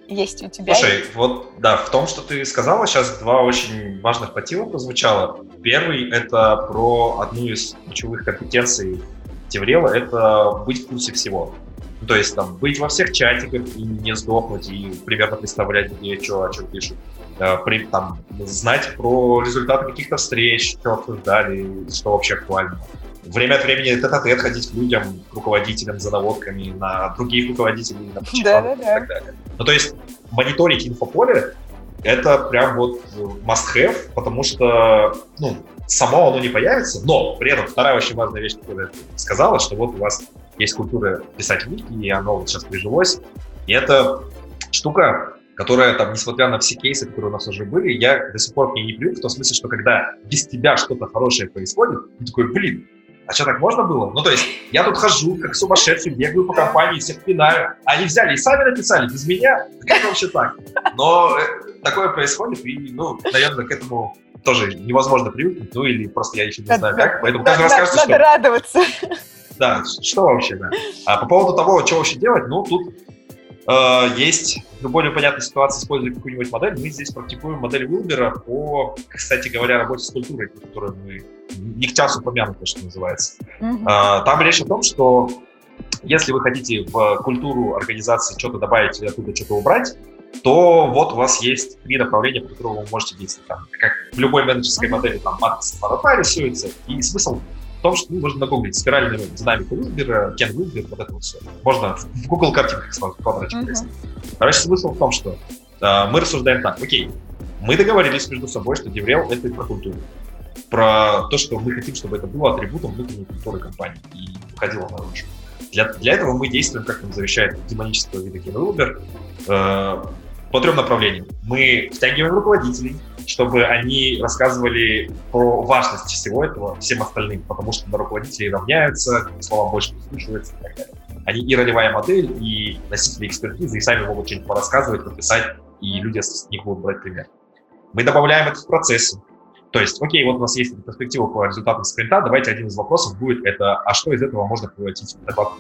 есть у тебя? Слушай, вот да, в том, что ты сказала, сейчас два очень важных мотива прозвучало. Первый — это про одну из ключевых компетенций Теврела — это быть в курсе всего. То есть там быть во всех чатиках и не сдохнуть, и примерно представлять, где что, о чем пишут. Э, при, там, знать про результаты каких-то встреч, что обсуждали, что вообще актуально время от времени тет а ходить к людям, к руководителям за наводками на других руководителей, на да, да, да. и так далее. Ну, то есть мониторить инфополе — это прям вот must-have, потому что, ну, само оно не появится, но при этом вторая очень важная вещь, которую я сказала, что вот у вас есть культура писать вики, и оно вот сейчас прижилось, и это штука, которая там, несмотря на все кейсы, которые у нас уже были, я до сих пор к ней не привык, в том смысле, что когда без тебя что-то хорошее происходит, ты такой, блин, а что, так можно было? Ну, то есть, я тут хожу, как сумасшедший, бегаю по компании, всех пинаю. Они взяли и сами написали, без меня? Как вообще так? Но э, такое происходит, и, ну, наверное, к этому тоже невозможно привыкнуть, ну, или просто я еще не знаю как, поэтому каждый раз кажется, что... Надо радоваться. Да, что вообще, да. А по поводу того, что вообще делать, ну, тут есть в более понятной ситуации используя какую-нибудь модель. Мы здесь практикуем модель Уилбера по, кстати говоря, работе с культурой, которую мы не к часу помянуто, что называется. Mm-hmm. А, там речь о том, что если вы хотите в культуру организации что-то добавить или оттуда что-то убрать, то вот у вас есть три направления, по которым вы можете действовать. Там, как в любой менеджерской модели, там матрица по рисуется, и смысл том, что ну, можно нагуглить спиральную динамику Уилбера, Кен Уилбер, вот это вот все. Можно в Google картинках сразу квадратик mm-hmm. Короче, смысл в том, что э, мы рассуждаем так, окей, мы договорились между собой, что Деврел — это про культуру. про то, что мы хотим, чтобы это было атрибутом внутренней культуры компании и выходило наружу. Для, для этого мы действуем, как нам завещает демонического вида Кино э, по трем направлениям. Мы втягиваем руководителей, чтобы они рассказывали про важность всего этого всем остальным, потому что на руководителей равняются, слова больше прислушиваются и так далее. Они и ролевая модель, и носители экспертизы, и сами могут что-нибудь порассказывать, написать, и люди с них будут брать пример. Мы добавляем это в процессы. То есть, окей, вот у нас есть перспектива по результатам спринта, давайте один из вопросов будет это, а что из этого можно превратить в доклад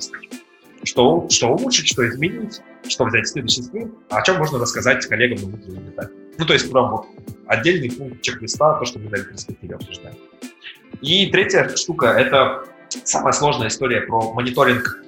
что, что улучшить, что изменить, что взять в следующий спринт, а о чем можно рассказать коллегам на внутреннем этапе. Ну, то есть прям вот отдельный пункт чек-листа, то, что мы на перспективе обсуждаем. И третья штука — это самая сложная история про мониторинг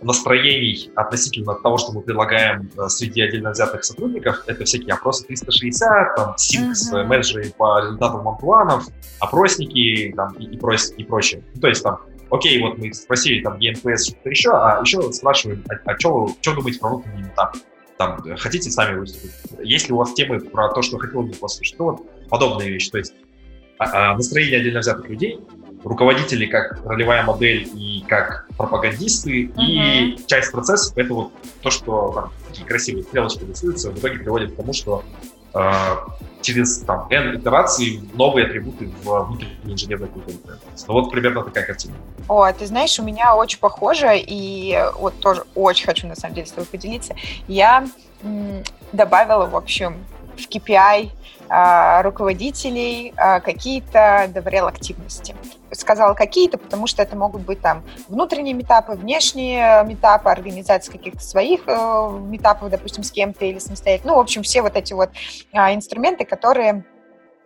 настроений относительно того, что мы предлагаем э, среди отдельно взятых сотрудников, это всякие опросы 360, там, синк с менеджерами по результатам мантуанов, опросники там, и, и, прос, и прочее. Ну, то есть там, окей, вот мы спросили там ЕНПС, что-то еще, а еще спрашиваем, а, а что, что думаете про внутренний этап? Там, хотите сами выступить? Есть ли у вас темы про то, что хотел бы послушать? Ну, вот подобные вещи. То есть а, а, настроение отдельно взятых людей, руководители как ролевая модель и как пропагандисты, uh-huh. и часть процессов — это вот то, что там, такие красивые стрелочки рисуются, в итоге приводит к тому, что через там, N итераций новые атрибуты в внутренней инженерной культуре. Ну вот примерно такая картина. О, ты знаешь, у меня очень похоже, и вот тоже очень хочу на самом деле с тобой поделиться. Я добавила, в общем, в KPI руководителей а, какие-то доверял активности. Сказала какие-то, потому что это могут быть там внутренние метапы, внешние метапы, организация каких-то своих э, метапов, допустим, с кем-то или самостоятельно. Ну, в общем, все вот эти вот а, инструменты, которые а,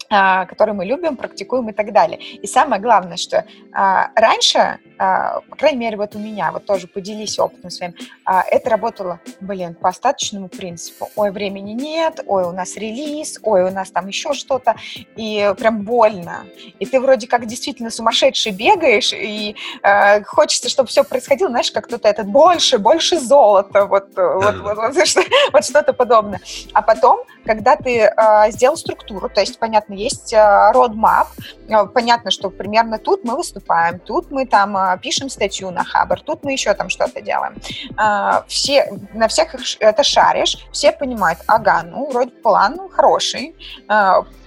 которые мы любим, практикуем и так далее. И самое главное, что а, раньше, а, по крайней мере, вот у меня, вот тоже поделись опытом своим, это работало, блин, по остаточному принципу. Ой, времени нет, ой, у нас релиз, ой, у нас там еще что-то, и прям больно. И ты вроде как действительно сумасшедший бегаешь, и э, хочется, чтобы все происходило, знаешь, как кто-то этот больше, больше золота, вот, вот, вот, вот, вот что-то подобное. А потом, когда ты э, сделал структуру, то есть, понятно, есть roadmap, э, понятно, что примерно тут мы выступаем, тут мы там э, пишем статью на Хабр, тут мы еще там что-то делаем. Э, все, на всех это шаришь, все понимают, ага, ну, вроде план хороший,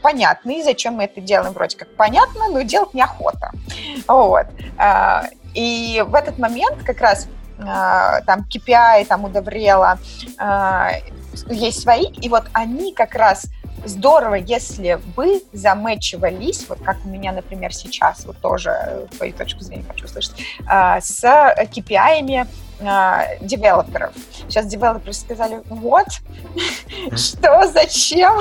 понятный, зачем мы это делаем, вроде как понятно, но делать неохота. Вот. И в этот момент как раз там KPI, там удобрела, есть свои, и вот они как раз здорово, если бы замечивались, вот как у меня, например, сейчас, вот тоже э, твою точку зрения хочу услышать, а, с KPI-ами а, девелоперов. Сейчас девелоперы сказали, вот, что, зачем,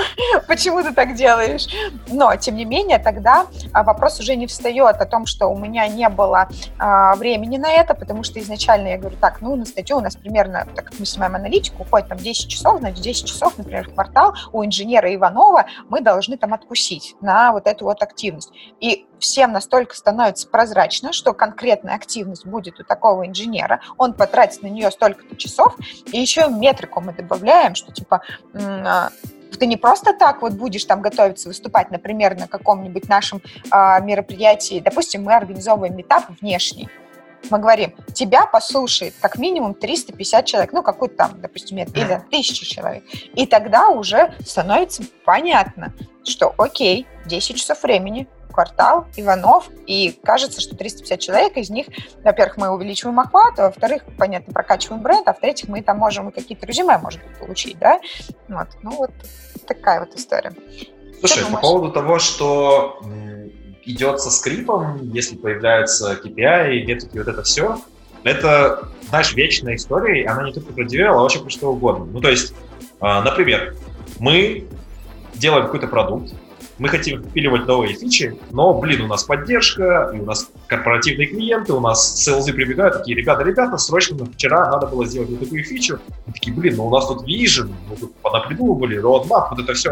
почему ты так делаешь? Но, тем не менее, тогда а, вопрос уже не встает о том, что у меня не было а, времени на это, потому что изначально я говорю, так, ну, на статью у нас примерно, так как мы снимаем аналитику, уходит там 10 часов, значит, 10 часов, например, в квартал у инженера Иванова мы должны там откусить на вот эту вот активность. И всем настолько становится прозрачно, что конкретная активность будет у такого инженера, он потратит на нее столько-то часов, и еще метрику мы добавляем, что типа а, ты не просто так вот будешь там готовиться выступать, например, на каком-нибудь нашем э, мероприятии, допустим, мы организовываем метап внешний, мы говорим, тебя послушает как минимум 350 человек, ну, какой-то там, допустим, или 1000 человек. И тогда уже становится понятно, что окей, 10 часов времени, квартал, Иванов, и кажется, что 350 человек, из них, во-первых, мы увеличиваем охват, а во-вторых, понятно, прокачиваем бренд, а в-третьих, мы там можем какие-то резюме, может быть, получить, да? Вот, ну вот такая вот история. Слушай, по поводу того, что идет со скрипом, если появляются KPI, метрики, вот это все, это, знаешь, вечная история, и она не только про DevRel, а вообще про что угодно. Ну, то есть, а, например, мы делаем какой-то продукт, мы хотим впиливать новые фичи, но, блин, у нас поддержка, и у нас корпоративные клиенты, у нас селзы прибегают, такие, ребята, ребята, срочно вчера надо было сделать вот такую фичу. Мы такие, блин, ну у нас тут Vision, мы тут понапридумывали, roadmap, вот это все.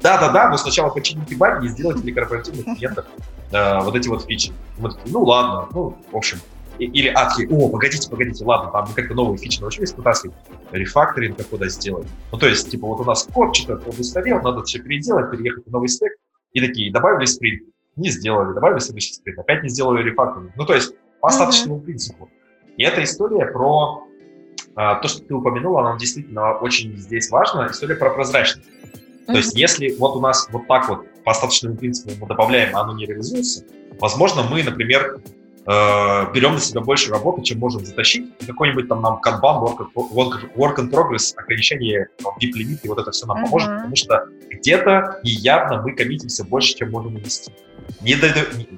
да-да-да, но сначала почините баги и сделайте для корпоративных клиентов э, вот эти вот фичи. Мы такие, ну ладно, ну, в общем, или адки, о, погодите, погодите, ладно, там мы как-то новые фичи научились вытаскивать, рефакторинг как куда сделать. Ну, то есть, типа, вот у нас код что-то устарел, надо все переделать, переехать на новый стек, и такие, добавили спринт. не сделали, добавили следующий скрин, опять не сделали рефакторинг. Ну, то есть по остаточному mm-hmm. принципу. И эта история про а, то, что ты упомянула, она действительно очень здесь важна, история про прозрачность. Mm-hmm. То есть если вот у нас вот так вот по остаточному принципу мы добавляем, а оно не реализуется, возможно, мы, например, э, берем на себя больше работы, чем можем затащить. какой-нибудь там нам канбан, work, work, work in progress, ограничение VIP лимит, и вот это все нам uh-huh. поможет, потому что где-то неявно мы коммитимся больше, чем можем увести. Недо,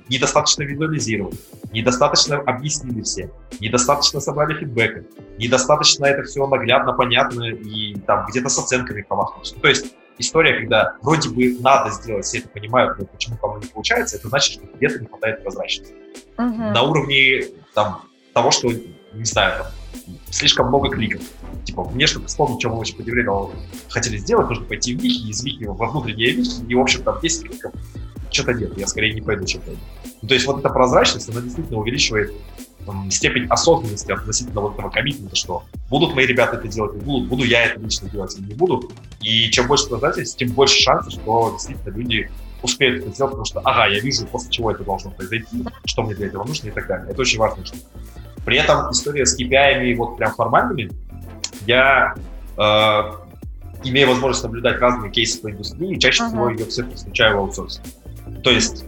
недостаточно визуализировали, недостаточно объяснили все, недостаточно собрали фидбэка, недостаточно это все наглядно, понятно и там где-то с оценками помахнулся. То есть история, когда вроде бы надо сделать, все это понимают, но почему кому не получается, это значит, что где-то не хватает прозрачности. Угу. На уровне там, того, что, не знаю, там, слишком много кликов. Типа, мне, чтобы вспомнить, что мы очень по хотели сделать, нужно пойти в вики, из вики во внутреннее вики, и, в общем, там 10 кликов. Что-то нет, я скорее не пойду, чем пойду. Ну, то есть вот эта прозрачность, она действительно увеличивает степень осознанности относительно вот этого коммитмента, что будут мои ребята это делать, не будут, буду я это лично делать или не буду. И чем больше прозрачности, тем больше шансов, что действительно люди успеют это сделать, потому что, ага, я вижу, после чего это должно произойти, что мне для этого нужно и так далее. Это очень важная штука. При этом история с KPI вот прям формальными, я э, имею возможность наблюдать разные кейсы по индустрии, и чаще uh-huh. всего ее все-таки встречаю в аутсорсе. То есть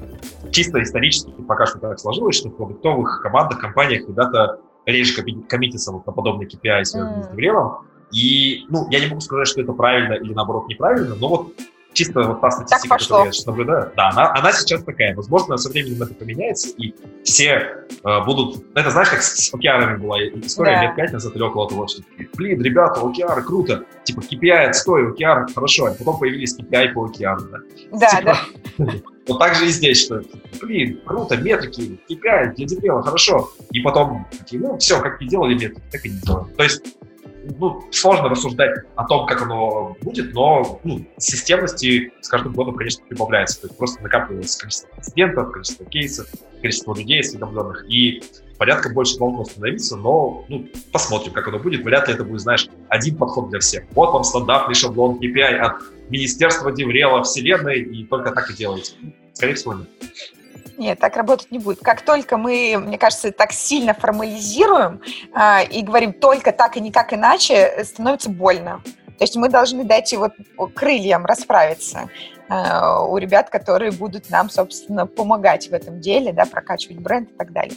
чисто исторически пока что так сложилось, что в продуктовых командах, компаниях ребята реже коммитятся вот на подобные KPI, связанные mm. с. И, ну, я не могу сказать, что это правильно или, наоборот, неправильно, но вот чисто вот та статистика, которую я сейчас наблюдаю, да, она, она сейчас такая. Возможно, со временем это поменяется, и все э, будут... Ну, это знаешь, как с океарами была история да. лет пять назад или около того, что, блин, ребята, океары, круто, типа, KPI отстой, океар, хорошо, а потом появились KPI по океару, да. Да, типа, да. Вот так же и здесь, что, блин, круто, метрики, KPI для дебила, хорошо. И потом, такие, ну, все, как и делали метрики, так и не делали. То есть ну, сложно рассуждать о том, как оно будет, но ну, системности с каждым годом, конечно, прибавляется. То есть просто накапливается количество инцидентов, количество кейсов, количество людей осведомленных, и порядка больше должно становиться, но ну, посмотрим, как оно будет. Вряд ли это будет, знаешь, один подход для всех. Вот вам стандартный шаблон KPI от Министерства Деврела Вселенной, и только так и делайте. Скорее всего, нет. Нет, так работать не будет. Как только мы, мне кажется, так сильно формализируем э, и говорим только так и никак иначе, становится больно. То есть мы должны дать вот крыльям расправиться у ребят, которые будут нам, собственно, помогать в этом деле, да, прокачивать бренд и так далее.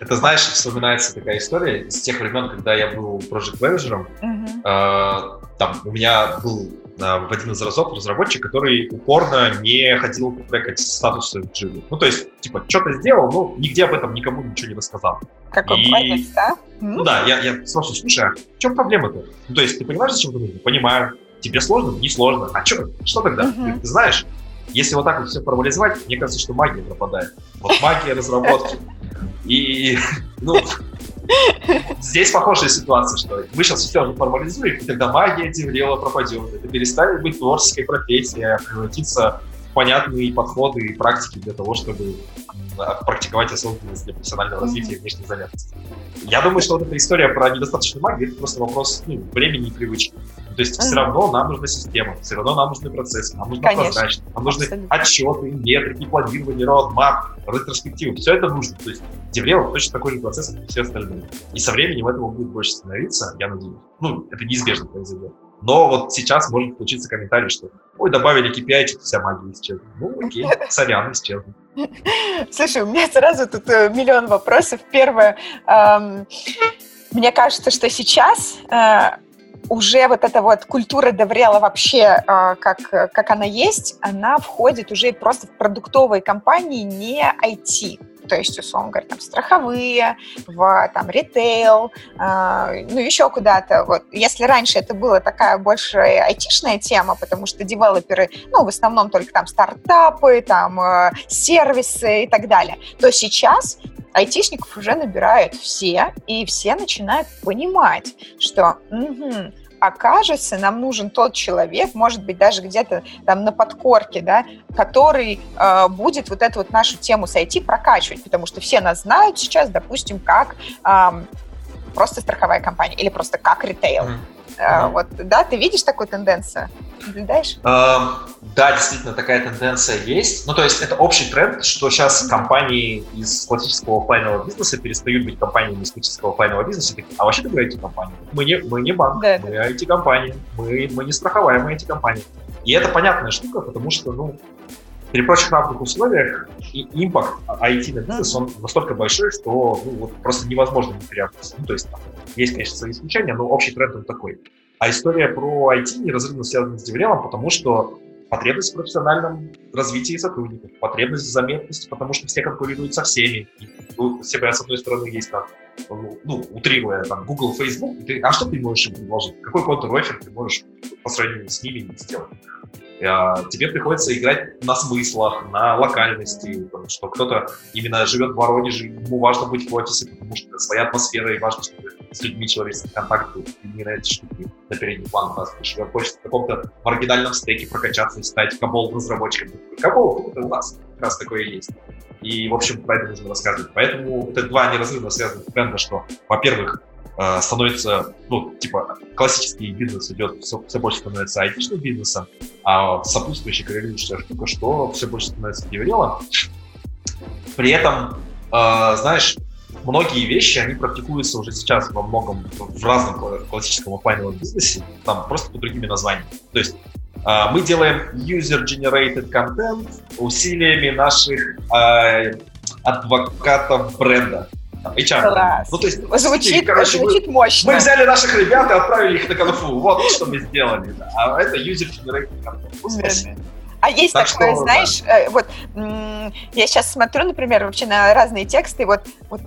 Это, знаешь, вспоминается такая история с тех времен, когда я был project менеджером uh-huh. э, там у меня был в один из разов разработчик, который упорно не ходил трекать статусы в Jira. Ну, то есть, типа, что-то сделал, но нигде об этом никому ничего не рассказал. Какой и... молодец, да? Ну да, я, я слушай, слушай, а в чем проблема-то? Ну, то есть, ты понимаешь, зачем это нужно? Понимаю. Тебе сложно? Не сложно. А что, что тогда? Uh-huh. Ты, ты знаешь, если вот так вот все формализовать, мне кажется, что магия пропадает. Вот магия разработки. И, ну, Здесь похожая ситуация, что мы сейчас все формализуем, и тогда магия Деврела пропадет. Это перестанет быть творческой профессией, а превратится понятные подходы и практики для того, чтобы практиковать осознанность для профессионального развития и внешней занятости. Я думаю, что вот эта история про недостаточную магию, это просто вопрос ну, времени и привычки. То есть все равно нам нужна система, все равно нам нужны процессы, нам нужна прозрачность, нам нужны Абсолютно. отчеты, метрики, планирование, roadmap, ретроспективы. Все это нужно. То есть Деврел точно такой же процесс, как и все остальные. И со временем этого будет больше становиться, я надеюсь. Ну, это неизбежно произойдет. Но вот сейчас может случиться комментарий, что ой, добавили KPI, вся магия исчезла. Ну, окей, сорян, исчезла. Слушай, у меня сразу тут э, миллион вопросов. Первое, мне кажется, что сейчас э, уже вот эта вот культура Доврела вообще, э, как, как она есть, она входит уже просто в продуктовые компании, не IT то есть, условно говоря, там, страховые, в там, ритейл, э, ну, еще куда-то. Вот. Если раньше это была такая больше айтишная тема, потому что девелоперы, ну, в основном только там стартапы, там, э, сервисы и так далее, то сейчас айтишников уже набирают все, и все начинают понимать, что угу, окажется, нам нужен тот человек, может быть, даже где-то там на подкорке, да, который э, будет вот эту вот нашу тему с IT прокачивать, потому что все нас знают сейчас, допустим, как э, просто страховая компания или просто как ритейл. Mm-hmm. Э, вот, да, ты видишь такую тенденцию? Наблюдаешь? Uh, да, действительно, такая тенденция есть. Ну, то есть это общий тренд, что сейчас компании из классического офлайнового бизнеса перестают быть компаниями из классического офлайнового бизнеса. Такие, а вообще-то вы IT-компания. Мы не, мы не банк, да, мы IT-компания. Мы, мы не страховая, мы IT-компания. И это понятная штука, потому что, ну, при прочих равных условиях и импакт IT на бизнес, он настолько большой, что ну, вот просто невозможно не переобуться. Ну, то есть там есть, конечно, свои исключения, но общий тренд он такой. А история про IT неразрывно связана с Деврелом, потому что потребность в профессиональном развитии сотрудников, потребность в заметности, потому что все конкурируют со всеми. И, ну, себя, с одной стороны, есть там, ну, утрируя, там, Google, Facebook, ты, а что ты можешь им предложить? Какой контр-офер ты можешь по сравнению с ними сделать? А, тебе приходится играть на смыслах, на локальности, потому что кто-то именно живет в Воронеже, ему важно быть в офисе, потому что это своя атмосфера, и важно, чтобы с людьми человеческий контакт был. И не на эти штуки на передний план вытаскиваешь. Он хочет в каком-то маргинальном стейке прокачаться и стать кабол-разработчиком. Кабол, это у нас как раз такое и есть. И, в общем, про это нужно рассказывать. Поэтому это два неразрывно связанных тренда, что, во-первых, э, становится, ну, типа, классический бизнес идет, все, все больше становится айтишным бизнесом, а сопутствующая коррелирующая штука, что все больше становится деврелом. При этом, э, знаешь, многие вещи, они практикуются уже сейчас во многом в разном классическом офлайновом бизнесе, там просто под другими названиями. То есть э, мы делаем user-generated content усилиями наших э, адвокатов бренда. HR. Класс. Ну, то есть, звучит, короче, звучит мы, мощно. Мы взяли наших ребят и отправили их на конфу. Вот что мы сделали. Да. А это user-generated content. А есть так такое, что, знаешь, да. Э, вот я сейчас смотрю, например, вообще на разные тексты, вот вот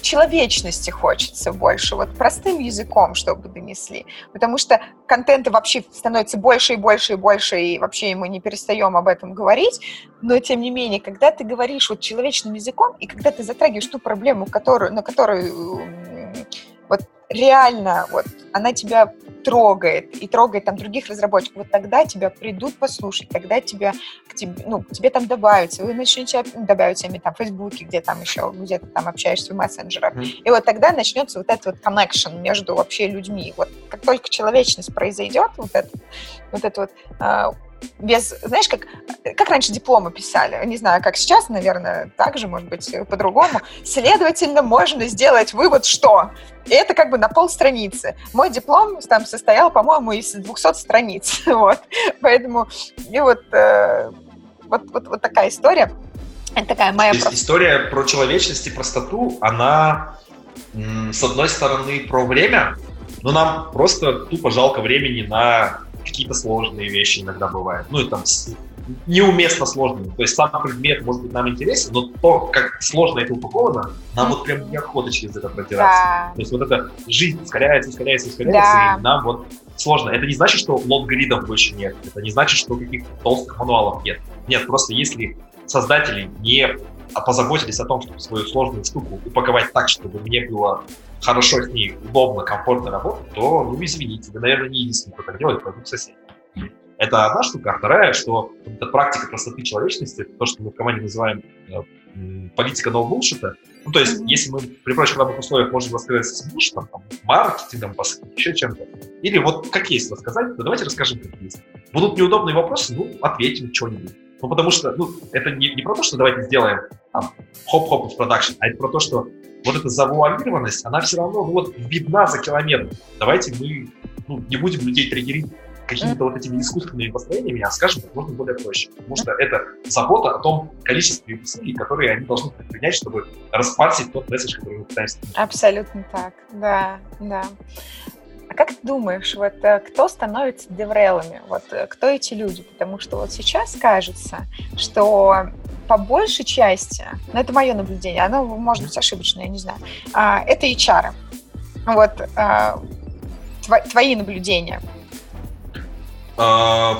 человечности хочется больше, вот простым языком, чтобы донесли. Потому что контента вообще становится больше и больше и больше, и вообще мы не перестаем об этом говорить. Но, тем не менее, когда ты говоришь вот человечным языком, и когда ты затрагиваешь ту проблему, которую, на которую вот реально вот она тебя трогает и трогает там других разработчиков, вот тогда тебя придут послушать, тогда тебя к тебе, ну, к тебе там добавятся, вы начнете добавить ими там в Фейсбуке, где там еще, где то там общаешься в мессенджерах. Mm-hmm. И вот тогда начнется вот этот вот connection между вообще людьми. Вот как только человечность произойдет, вот это вот, это вот а, без, знаешь, как, как раньше дипломы писали, не знаю, как сейчас, наверное, так же, может быть, по-другому. Следовательно, можно сделать вывод, что и это как бы на полстраницы. Мой диплом там состоял, по-моему, из 200 страниц. Вот. Поэтому и вот, э, вот, вот, вот такая история. Это такая моя... То история про человечность и простоту, она, с одной стороны, про время, но нам просто тупо жалко времени на какие-то сложные вещи иногда бывают. Ну, и там неуместно сложными. То есть сам предмет может быть нам интересен, но то, как сложно это упаковано, нам вот прям неохота через это протираться. Да. То есть вот эта жизнь ускоряется, ускоряется, ускоряется, да. и нам вот сложно. Это не значит, что лонгридов больше нет. Это не значит, что каких-то толстых мануалов нет. Нет, просто если создатели не позаботились о том, чтобы свою сложную штуку упаковать так, чтобы мне было хорошо с ней, удобно, комфортно работать, то, ну, извините, вы, наверное, не единственный, кто так делает, пойду к соседям. Это одна штука. А вторая, что эта практика простоты человечности, то, что мы в команде называем э, политика no bullshit. Ну, то есть, mm-hmm. если мы при прочих равных условиях можем рассказать с bullshit, там, маркетингом, еще чем-то, или вот как есть рассказать, то давайте расскажем, как есть. Будут неудобные вопросы, ну, ответим что-нибудь. Ну, потому что, ну, это не, не про то, что давайте сделаем там, хоп-хоп в продакшн, а это про то, что вот эта завуалированность, она все равно, ну, вот, видна за километр. Давайте мы ну, не будем людей триггерить какими-то вот этими искусственными построениями, а скажем как можно более проще. Потому что это забота о том количестве усилий, которые они должны предпринять, чтобы распарсить тот месседж, который мы пытаемся. Абсолютно так, да, да. А как ты думаешь, вот э, кто становится деврелами? Вот э, кто эти люди? Потому что вот сейчас кажется, что по большей части, ну это мое наблюдение, оно может быть ошибочное, я не знаю, а, это HR. Вот а, твои наблюдения. А,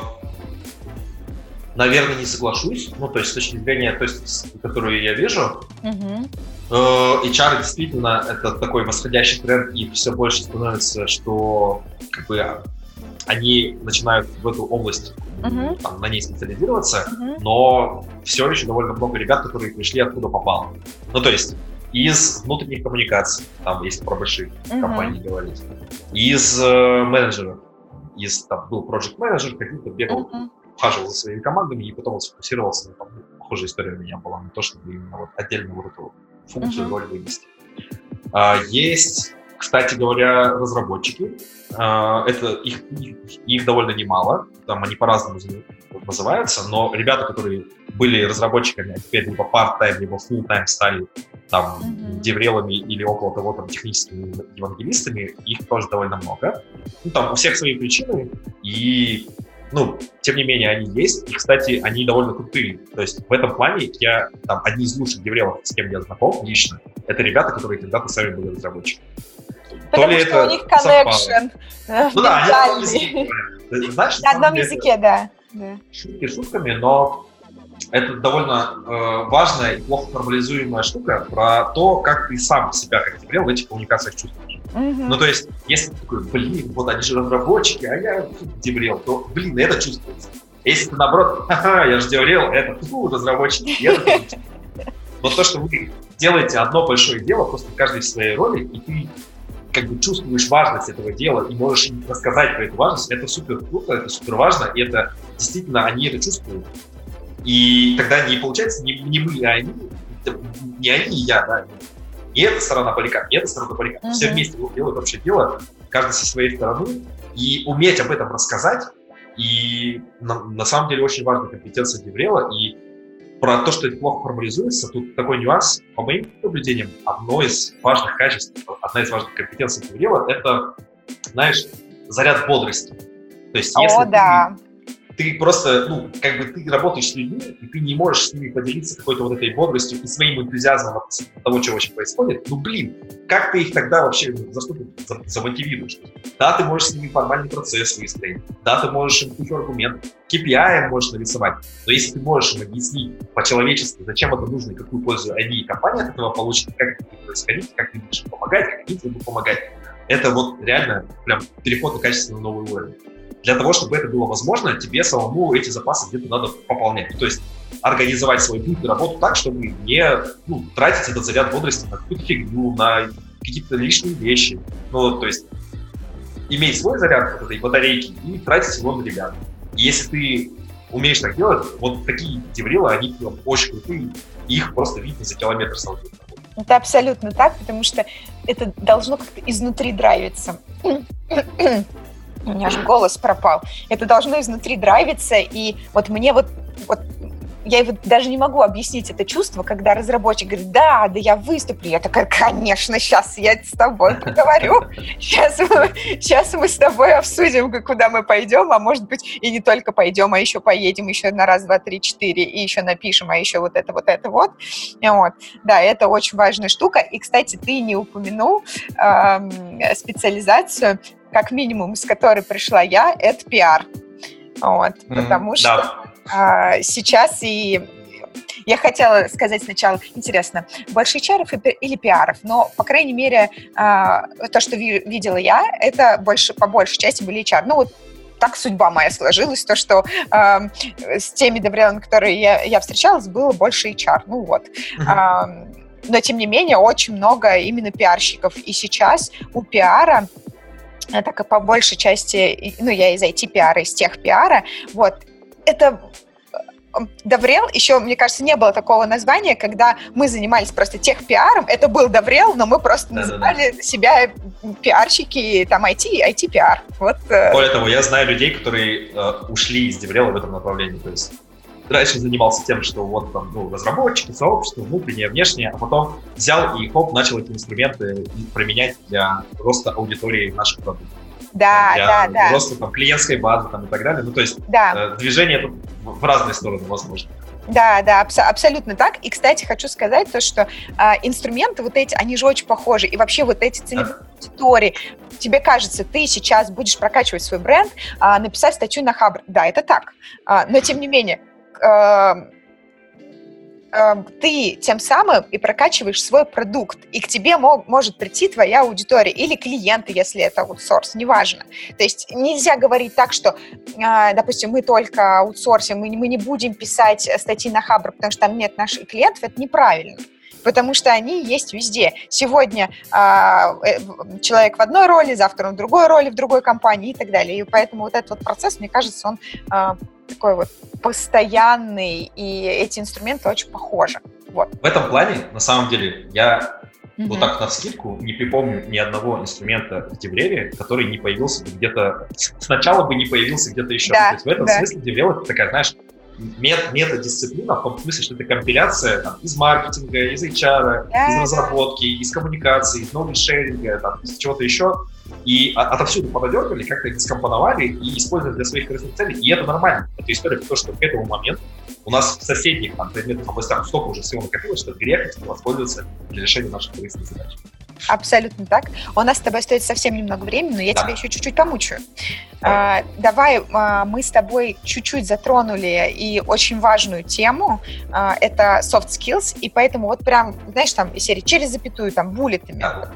наверное, не соглашусь. Ну, то есть, с точки зрения той которую я вижу, угу. HR действительно это такой восходящий тренд, и все больше становится, что как бы они начинают в эту область uh там, на ней специализироваться, uh но все еще довольно много ребят, которые пришли откуда попало. Ну, то есть из внутренних коммуникаций, там, если про большие uh компании говорить, из э, менеджеров, из, там, был project менеджер каким-то бегал, uh-huh. ухаживал за своими командами и потом сфокусировался на том, ну, похожая история у меня была, на то, чтобы именно вот отдельно эту функцию, uh-huh. роль вынести. А, есть, кстати говоря, разработчики, а, это их, их, их довольно немало, там они по-разному называются, но ребята, которые были разработчиками, а теперь либо part-time, либо full-time стали там mm-hmm. деврелами или около того там техническими евангелистами, их тоже довольно много. Ну, там у всех свои причины, и ну, тем не менее, они есть, и, кстати, они довольно крутые. То есть в этом плане я, там, одни из лучших деврелов, с кем я знаком лично, это ребята, которые когда-то сами были разработчиками. Потому То ли что это у них коннекшн Ну да, Знаешь, на одном языке, да. Шутки шутками, но это довольно э, важная и плохо формализуемая штука про то, как ты сам себя как в этих коммуникациях чувствуешь. Ну, то есть, если ты такой, блин, вот они же разработчики, а я деврел, то, блин, это чувствуется. Если ты, наоборот, ха-ха, я же деврел, это, фу, разработчики, это Но то, что вы делаете одно большое дело, просто каждый в своей роли, и ты как бы чувствуешь важность этого дела и можешь рассказать про эту важность, это супер круто, это супер важно, и это действительно они это чувствуют. И тогда не получается не, не мы, а они, не они и я, да, и эта сторона баррикад, и эта сторона баррикад. Uh-huh. Все вместе делают вообще дело, каждый со своей стороны, и уметь об этом рассказать, и на, на самом деле очень важная компетенция Деврела, и про то, что это плохо формализуется, тут такой нюанс, по моим наблюдениям, одно из важных качеств, одна из важных компетенций Деврела — это, знаешь, заряд бодрости. То есть, если О, да. ты ты просто, ну, как бы ты работаешь с людьми, и ты не можешь с ними поделиться какой-то вот этой бодростью и своим энтузиазмом от того, что вообще происходит, ну, блин, как ты их тогда вообще, ну, за что ты замотивируешь? Да, ты можешь с ними формальный процесс выстроить, да, ты можешь им кучу аргументов, KPI можешь нарисовать, но если ты можешь им объяснить по-человечески, зачем это нужно и какую пользу они и компания от этого получит, как это будет происходить, как ты будешь помогать, как они тебе будут помогать, это вот реально прям переход на качественно новый уровень для того, чтобы это было возможно, тебе самому эти запасы где-то надо пополнять. То есть организовать свой путь и работу так, чтобы не ну, тратить этот заряд бодрости на какую-то фигню, на какие-то лишние вещи. Ну, то есть иметь свой заряд вот этой батарейки и тратить его на ребят. И если ты умеешь так делать, вот такие деврилы, они прям очень крутые, и их просто видно за километр с Это абсолютно так, потому что это должно как-то изнутри драйвиться. У меня же голос пропал. Это должно изнутри драйвиться, и вот мне вот, вот я вот даже не могу объяснить это чувство, когда разработчик говорит, да, да я выступлю. Я такая, конечно, сейчас я с тобой поговорю. Сейчас мы, сейчас мы с тобой обсудим, куда мы пойдем, а может быть и не только пойдем, а еще поедем еще на раз, два, три, четыре, и еще напишем, а еще вот это, вот это, вот. вот. Да, это очень важная штука. И, кстати, ты не упомянул э, специализацию как минимум, с которой пришла я, это пиар. Вот, mm-hmm. потому что да. а, сейчас и я хотела сказать сначала, интересно, больше HR или пиаров, но, по крайней мере, а, то, что видела я, это больше, по большей части были HR. Ну, вот так судьба моя сложилась, то, что э, с теми деврелами, которые я, я встречалась, было больше HR. Ну вот. Uh-huh. Э, но, тем не менее, очень много именно пиарщиков. И сейчас у пиара так и по большей части, ну, я из IT-пиара, из тех пиара, вот, это Доврел, еще, мне кажется, не было такого названия, когда мы занимались просто тех пиаром, это был Доврел, но мы просто да, называли да, да. себя пиарщики, там, IT, IT-пиар. Вот. Э. Более того, я знаю людей, которые э, ушли из Доврела в этом направлении, то есть раньше занимался тем, что вот там, ну, разработчики, сообщество, внутреннее, внешнее, а потом взял и хоп, начал эти инструменты применять для роста аудитории наших продуктов. Да, для да, да. роста там, клиентской базы там, и так далее. Ну, то есть да. э, движение тут в разные стороны возможно. Да, да, абс- абсолютно так. И, кстати, хочу сказать то, что э, инструменты вот эти, они же очень похожи. И вообще вот эти целевые аудитории, тебе кажется, ты сейчас будешь прокачивать свой бренд, э, написать статью на Хабр. Да, это так. Э, но, тем не менее, ты тем самым и прокачиваешь свой продукт, и к тебе мог, может прийти твоя аудитория или клиенты, если это аутсорс, неважно. То есть нельзя говорить так, что, э, допустим, мы только аутсорсим, мы, мы не будем писать статьи на Хабр, потому что там нет наших клиентов, это неправильно. Потому что они есть везде. Сегодня а, э, человек в одной роли, завтра он в другой роли, в другой компании и так далее. И поэтому вот этот вот процесс, мне кажется, он а, такой вот постоянный, и эти инструменты очень похожи. Вот. В этом плане, на самом деле, я вот так на скидку не припомню ни одного инструмента в Девреве, который не появился где-то... Сначала бы не появился где-то еще. Да, То есть в этом да. смысле Деврев это такая, знаешь, мет, методисциплина, в том смысле, что это компиляция там, из маркетинга, из HR, да, из разработки, из коммуникации, из knowledge-шеринга, там, из чего-то еще. И отовсюду пододергали, как-то их скомпоновали и использовали для своих корыстных целей. И это нормально. Это история про то, что к этому моменту у нас в соседних там, предметных областях столько уже всего накопилось, что грех воспользоваться для решения наших корыстных задач. Абсолютно так. У нас с тобой стоит совсем немного времени, но я да. тебя еще чуть-чуть помучаю. А, давай а, мы с тобой чуть-чуть затронули и очень важную тему. А, это soft skills, и поэтому вот прям, знаешь, там серии через запятую, там, bullet ами. Да.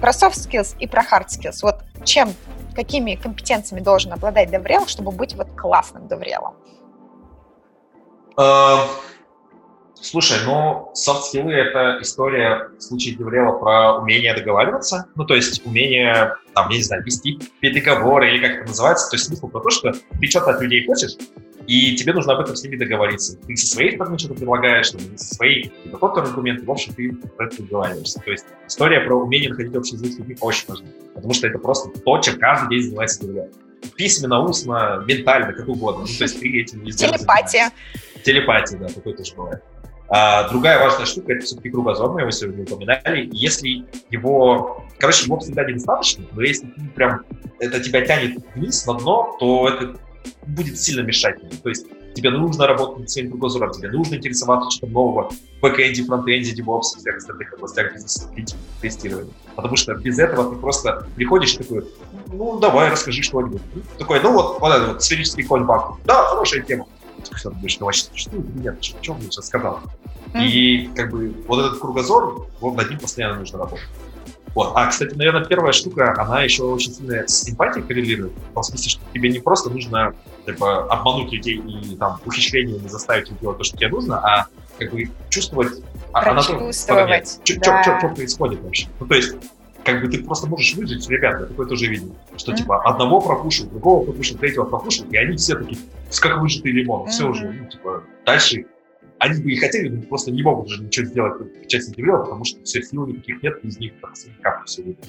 Про soft skills и про hard skills. Вот чем, какими компетенциями должен обладать DevRel, чтобы быть вот классным DevRel ом? Uh... Слушай, ну, soft skill ы — это история в случае DevRel а про умение договариваться, ну, то есть умение, там, я не знаю, вести переговоры или как это называется, то есть смысл про то, что ты что-то от людей хочешь, и тебе нужно об этом с ними договориться. Ты со своей стороны что-то предлагаешь, там, со своей какие-то контраргументы, в общем, ты про это договариваешься. То есть история про умение находить общий язык с людьми очень важна, потому что это просто то, чем каждый день занимается Деврел. Письменно, устно, ментально, как угодно. Ну, то есть ты этим не Телепатия. Телепатия, да, такое тоже бывает. А другая важная штука — это все-таки кругозор, мы его сегодня упоминали. Если его... Короче, его всегда недостаточно, но если ты прям это тебя тянет вниз на дно, то это будет сильно мешать тебе. То есть тебе нужно работать над своим кругозором, тебе нужно интересоваться что-то нового в бэкэнде, фронтенде, DevOps всех остальных областях бизнеса тестирования. Потому что без этого ты просто приходишь такой, ну, давай, расскажи что-нибудь. Такой, ну вот, вот этот вот сферический конь банку. Да, хорошая тема что думаешь, ну вообще или нет, что, что он мне сейчас сказал. Mm-hmm. И как бы вот этот кругозор, вот над ним постоянно нужно работать. Вот. А, кстати, наверное, первая штука, она еще очень сильно с эмпатией коррелирует. В том смысле, что тебе не просто нужно типа, обмануть людей и там ухищрениями заставить их делать то, что тебе нужно, а как бы чувствовать, а, на том стороне, что да. происходит вообще. Ну, то есть как бы ты просто можешь выжить, ребята, я такое тоже видел, что mm-hmm. типа одного пропушил, другого пропушил, третьего пропушил, и они все такие, как выжатый лимон, mm-hmm. все уже, ну, типа, дальше они бы и хотели, но просто не могут уже ничего сделать в части девела, потому что все, сил никаких нет, из них так, как все выйдет.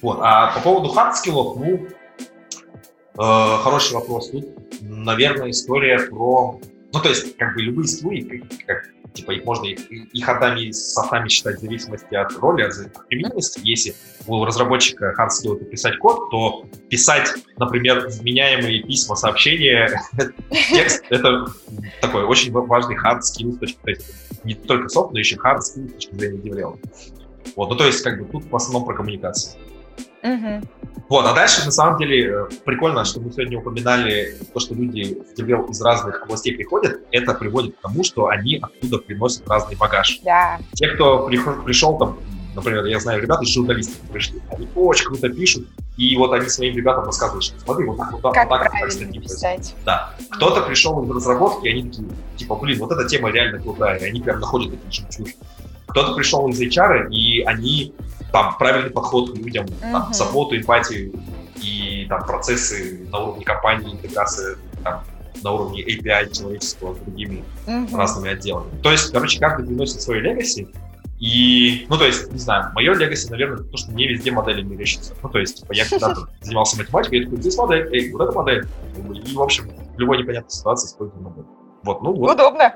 Вот. А по поводу hard skill ов, ну, э, хороший вопрос. Тут, наверное, история про... Ну, то есть, как бы любые skill ы, как, как типа их можно их, их hard ами и софтами считать в зависимости от роли, от, применимости. Если у разработчика hard skill это писать код, то писать, например, вменяемые письма, сообщения, текст — это такой очень важный hard skill с точки не только софт, но еще hard skill с точки зрения деврела. Вот, ну то есть как бы тут в основном про коммуникацию. Угу. Вот, а дальше, на самом деле, э, прикольно, что мы сегодня упоминали то, что люди в DevRel из разных областей приходят, это приводит к тому, что они оттуда приносят разный багаж. Да. Те, кто пришел, пришел там, например, я знаю ребята из журналистов пришли, они очень круто пишут, и вот они своим ребятам рассказывают, что смотри, вот так, вот так, как вот так, так писать. Да. Кто-то пришел из разработки, и они такие, типа, блин, вот эта тема реально крутая, и они прям находят такие жемчужины. Кто-то пришел из HR, и они там правильный подход к людям, uh-huh. там, заботу, эмпатию и там процессы на уровне компании, интеграция там, на уровне API человеческого с другими uh-huh. разными отделами. То есть, короче, каждый приносит свой легаси, и, ну, то есть, не знаю, мое легаси, наверное, то, что мне везде модели не мерещится. Ну, то есть, типа, я когда-то занимался математикой, я такой, здесь модель, эй, вот эта модель. И, в общем, в любой непонятной ситуации использую модель. Вот, ну вот. Удобно.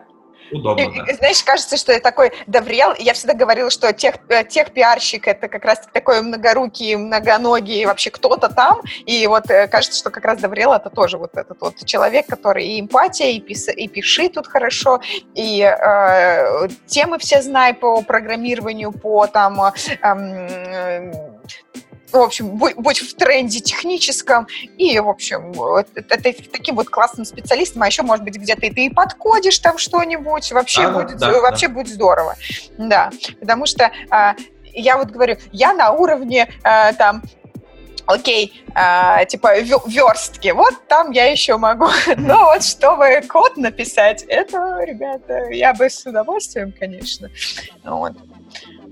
Удобно, и, да. Знаешь, кажется, что я такой доврел. Я всегда говорила, что тех, э, тех пиарщик это как раз такой многорукий, многоногий, вообще кто-то там. И вот э, кажется, что как раз доврел это тоже вот этот вот человек, который и эмпатия, и, пис, и пиши тут хорошо, и э, темы все знай по программированию, по там э, в общем, будь, будь в тренде техническом, и, в общем, это, таким вот классным специалистом, а еще, может быть, где-то и ты и подкодишь там что-нибудь, вообще, а, будет, да, вообще да. будет здорово. Да, потому что а, я вот говорю, я на уровне а, там окей, э, типа верстки, вот там я еще могу. Но вот чтобы код написать, это, ребята, я бы с удовольствием, конечно. Вот.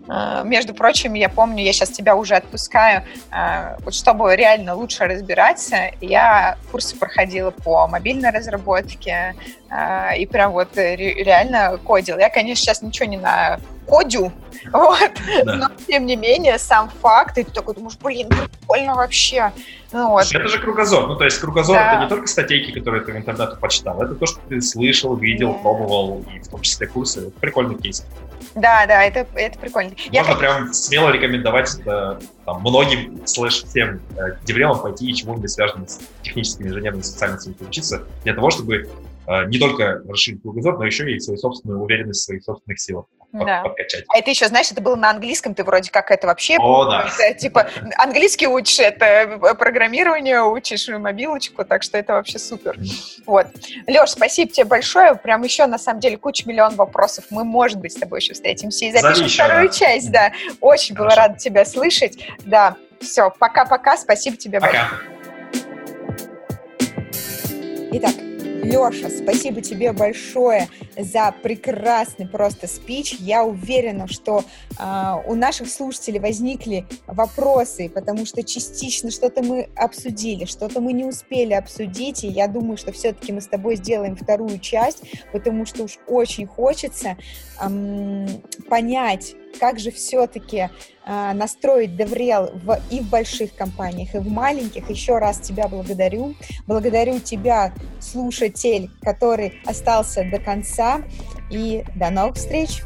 А, между прочим, я помню, я сейчас тебя уже отпускаю, а, вот чтобы реально лучше разбираться, я курсы проходила по мобильной разработке и прям вот реально кодил. Я, конечно, сейчас ничего не на кодю, вот, да. но тем не менее сам факт, и ты такой думаешь, блин, прикольно вообще. Ну, вот. Это же кругозор. Ну, то есть кругозор да. это не только статейки, которые ты в интернете почитал, это то, что ты слышал, видел, да. пробовал, и в том числе курсы. Это прикольный кейс. Да, да, это, это прикольно. Можно Я... прям смело рекомендовать это там, многим слэш всем э, деврелам пойти и чему-нибудь связанным с техническими инженерными специальностями учиться, для того, чтобы э, не только расширить кругозор, но еще и свою собственную уверенность в своих собственных силах да. подкачать. А это еще, знаешь, это было на английском, ты вроде как это вообще... О, да. Это, типа, английский учишь, это э, программирование учишь, мобилочку, так что это вообще супер. Вот. Леш, спасибо тебе большое. Прям еще, на самом деле, куча миллион вопросов. Мы, может быть, с тобой еще встретимся и запишем Зови вторую часть, да. Очень Хорошо. была рада тебя слышать. Да, все, пока-пока, спасибо тебе пока. большое. Итак, Леша, спасибо тебе большое за прекрасный просто спич. Я уверена, что э, у наших слушателей возникли вопросы, потому что частично что-то мы обсудили, что-то мы не успели обсудить, и я думаю, что все-таки мы с тобой сделаем вторую часть, потому что уж очень хочется эм, понять, как же все-таки настроить DevRel в, и в больших компаниях, и в маленьких. Еще раз тебя благодарю. Благодарю тебя, слушатель, который остался до конца. И до новых встреч!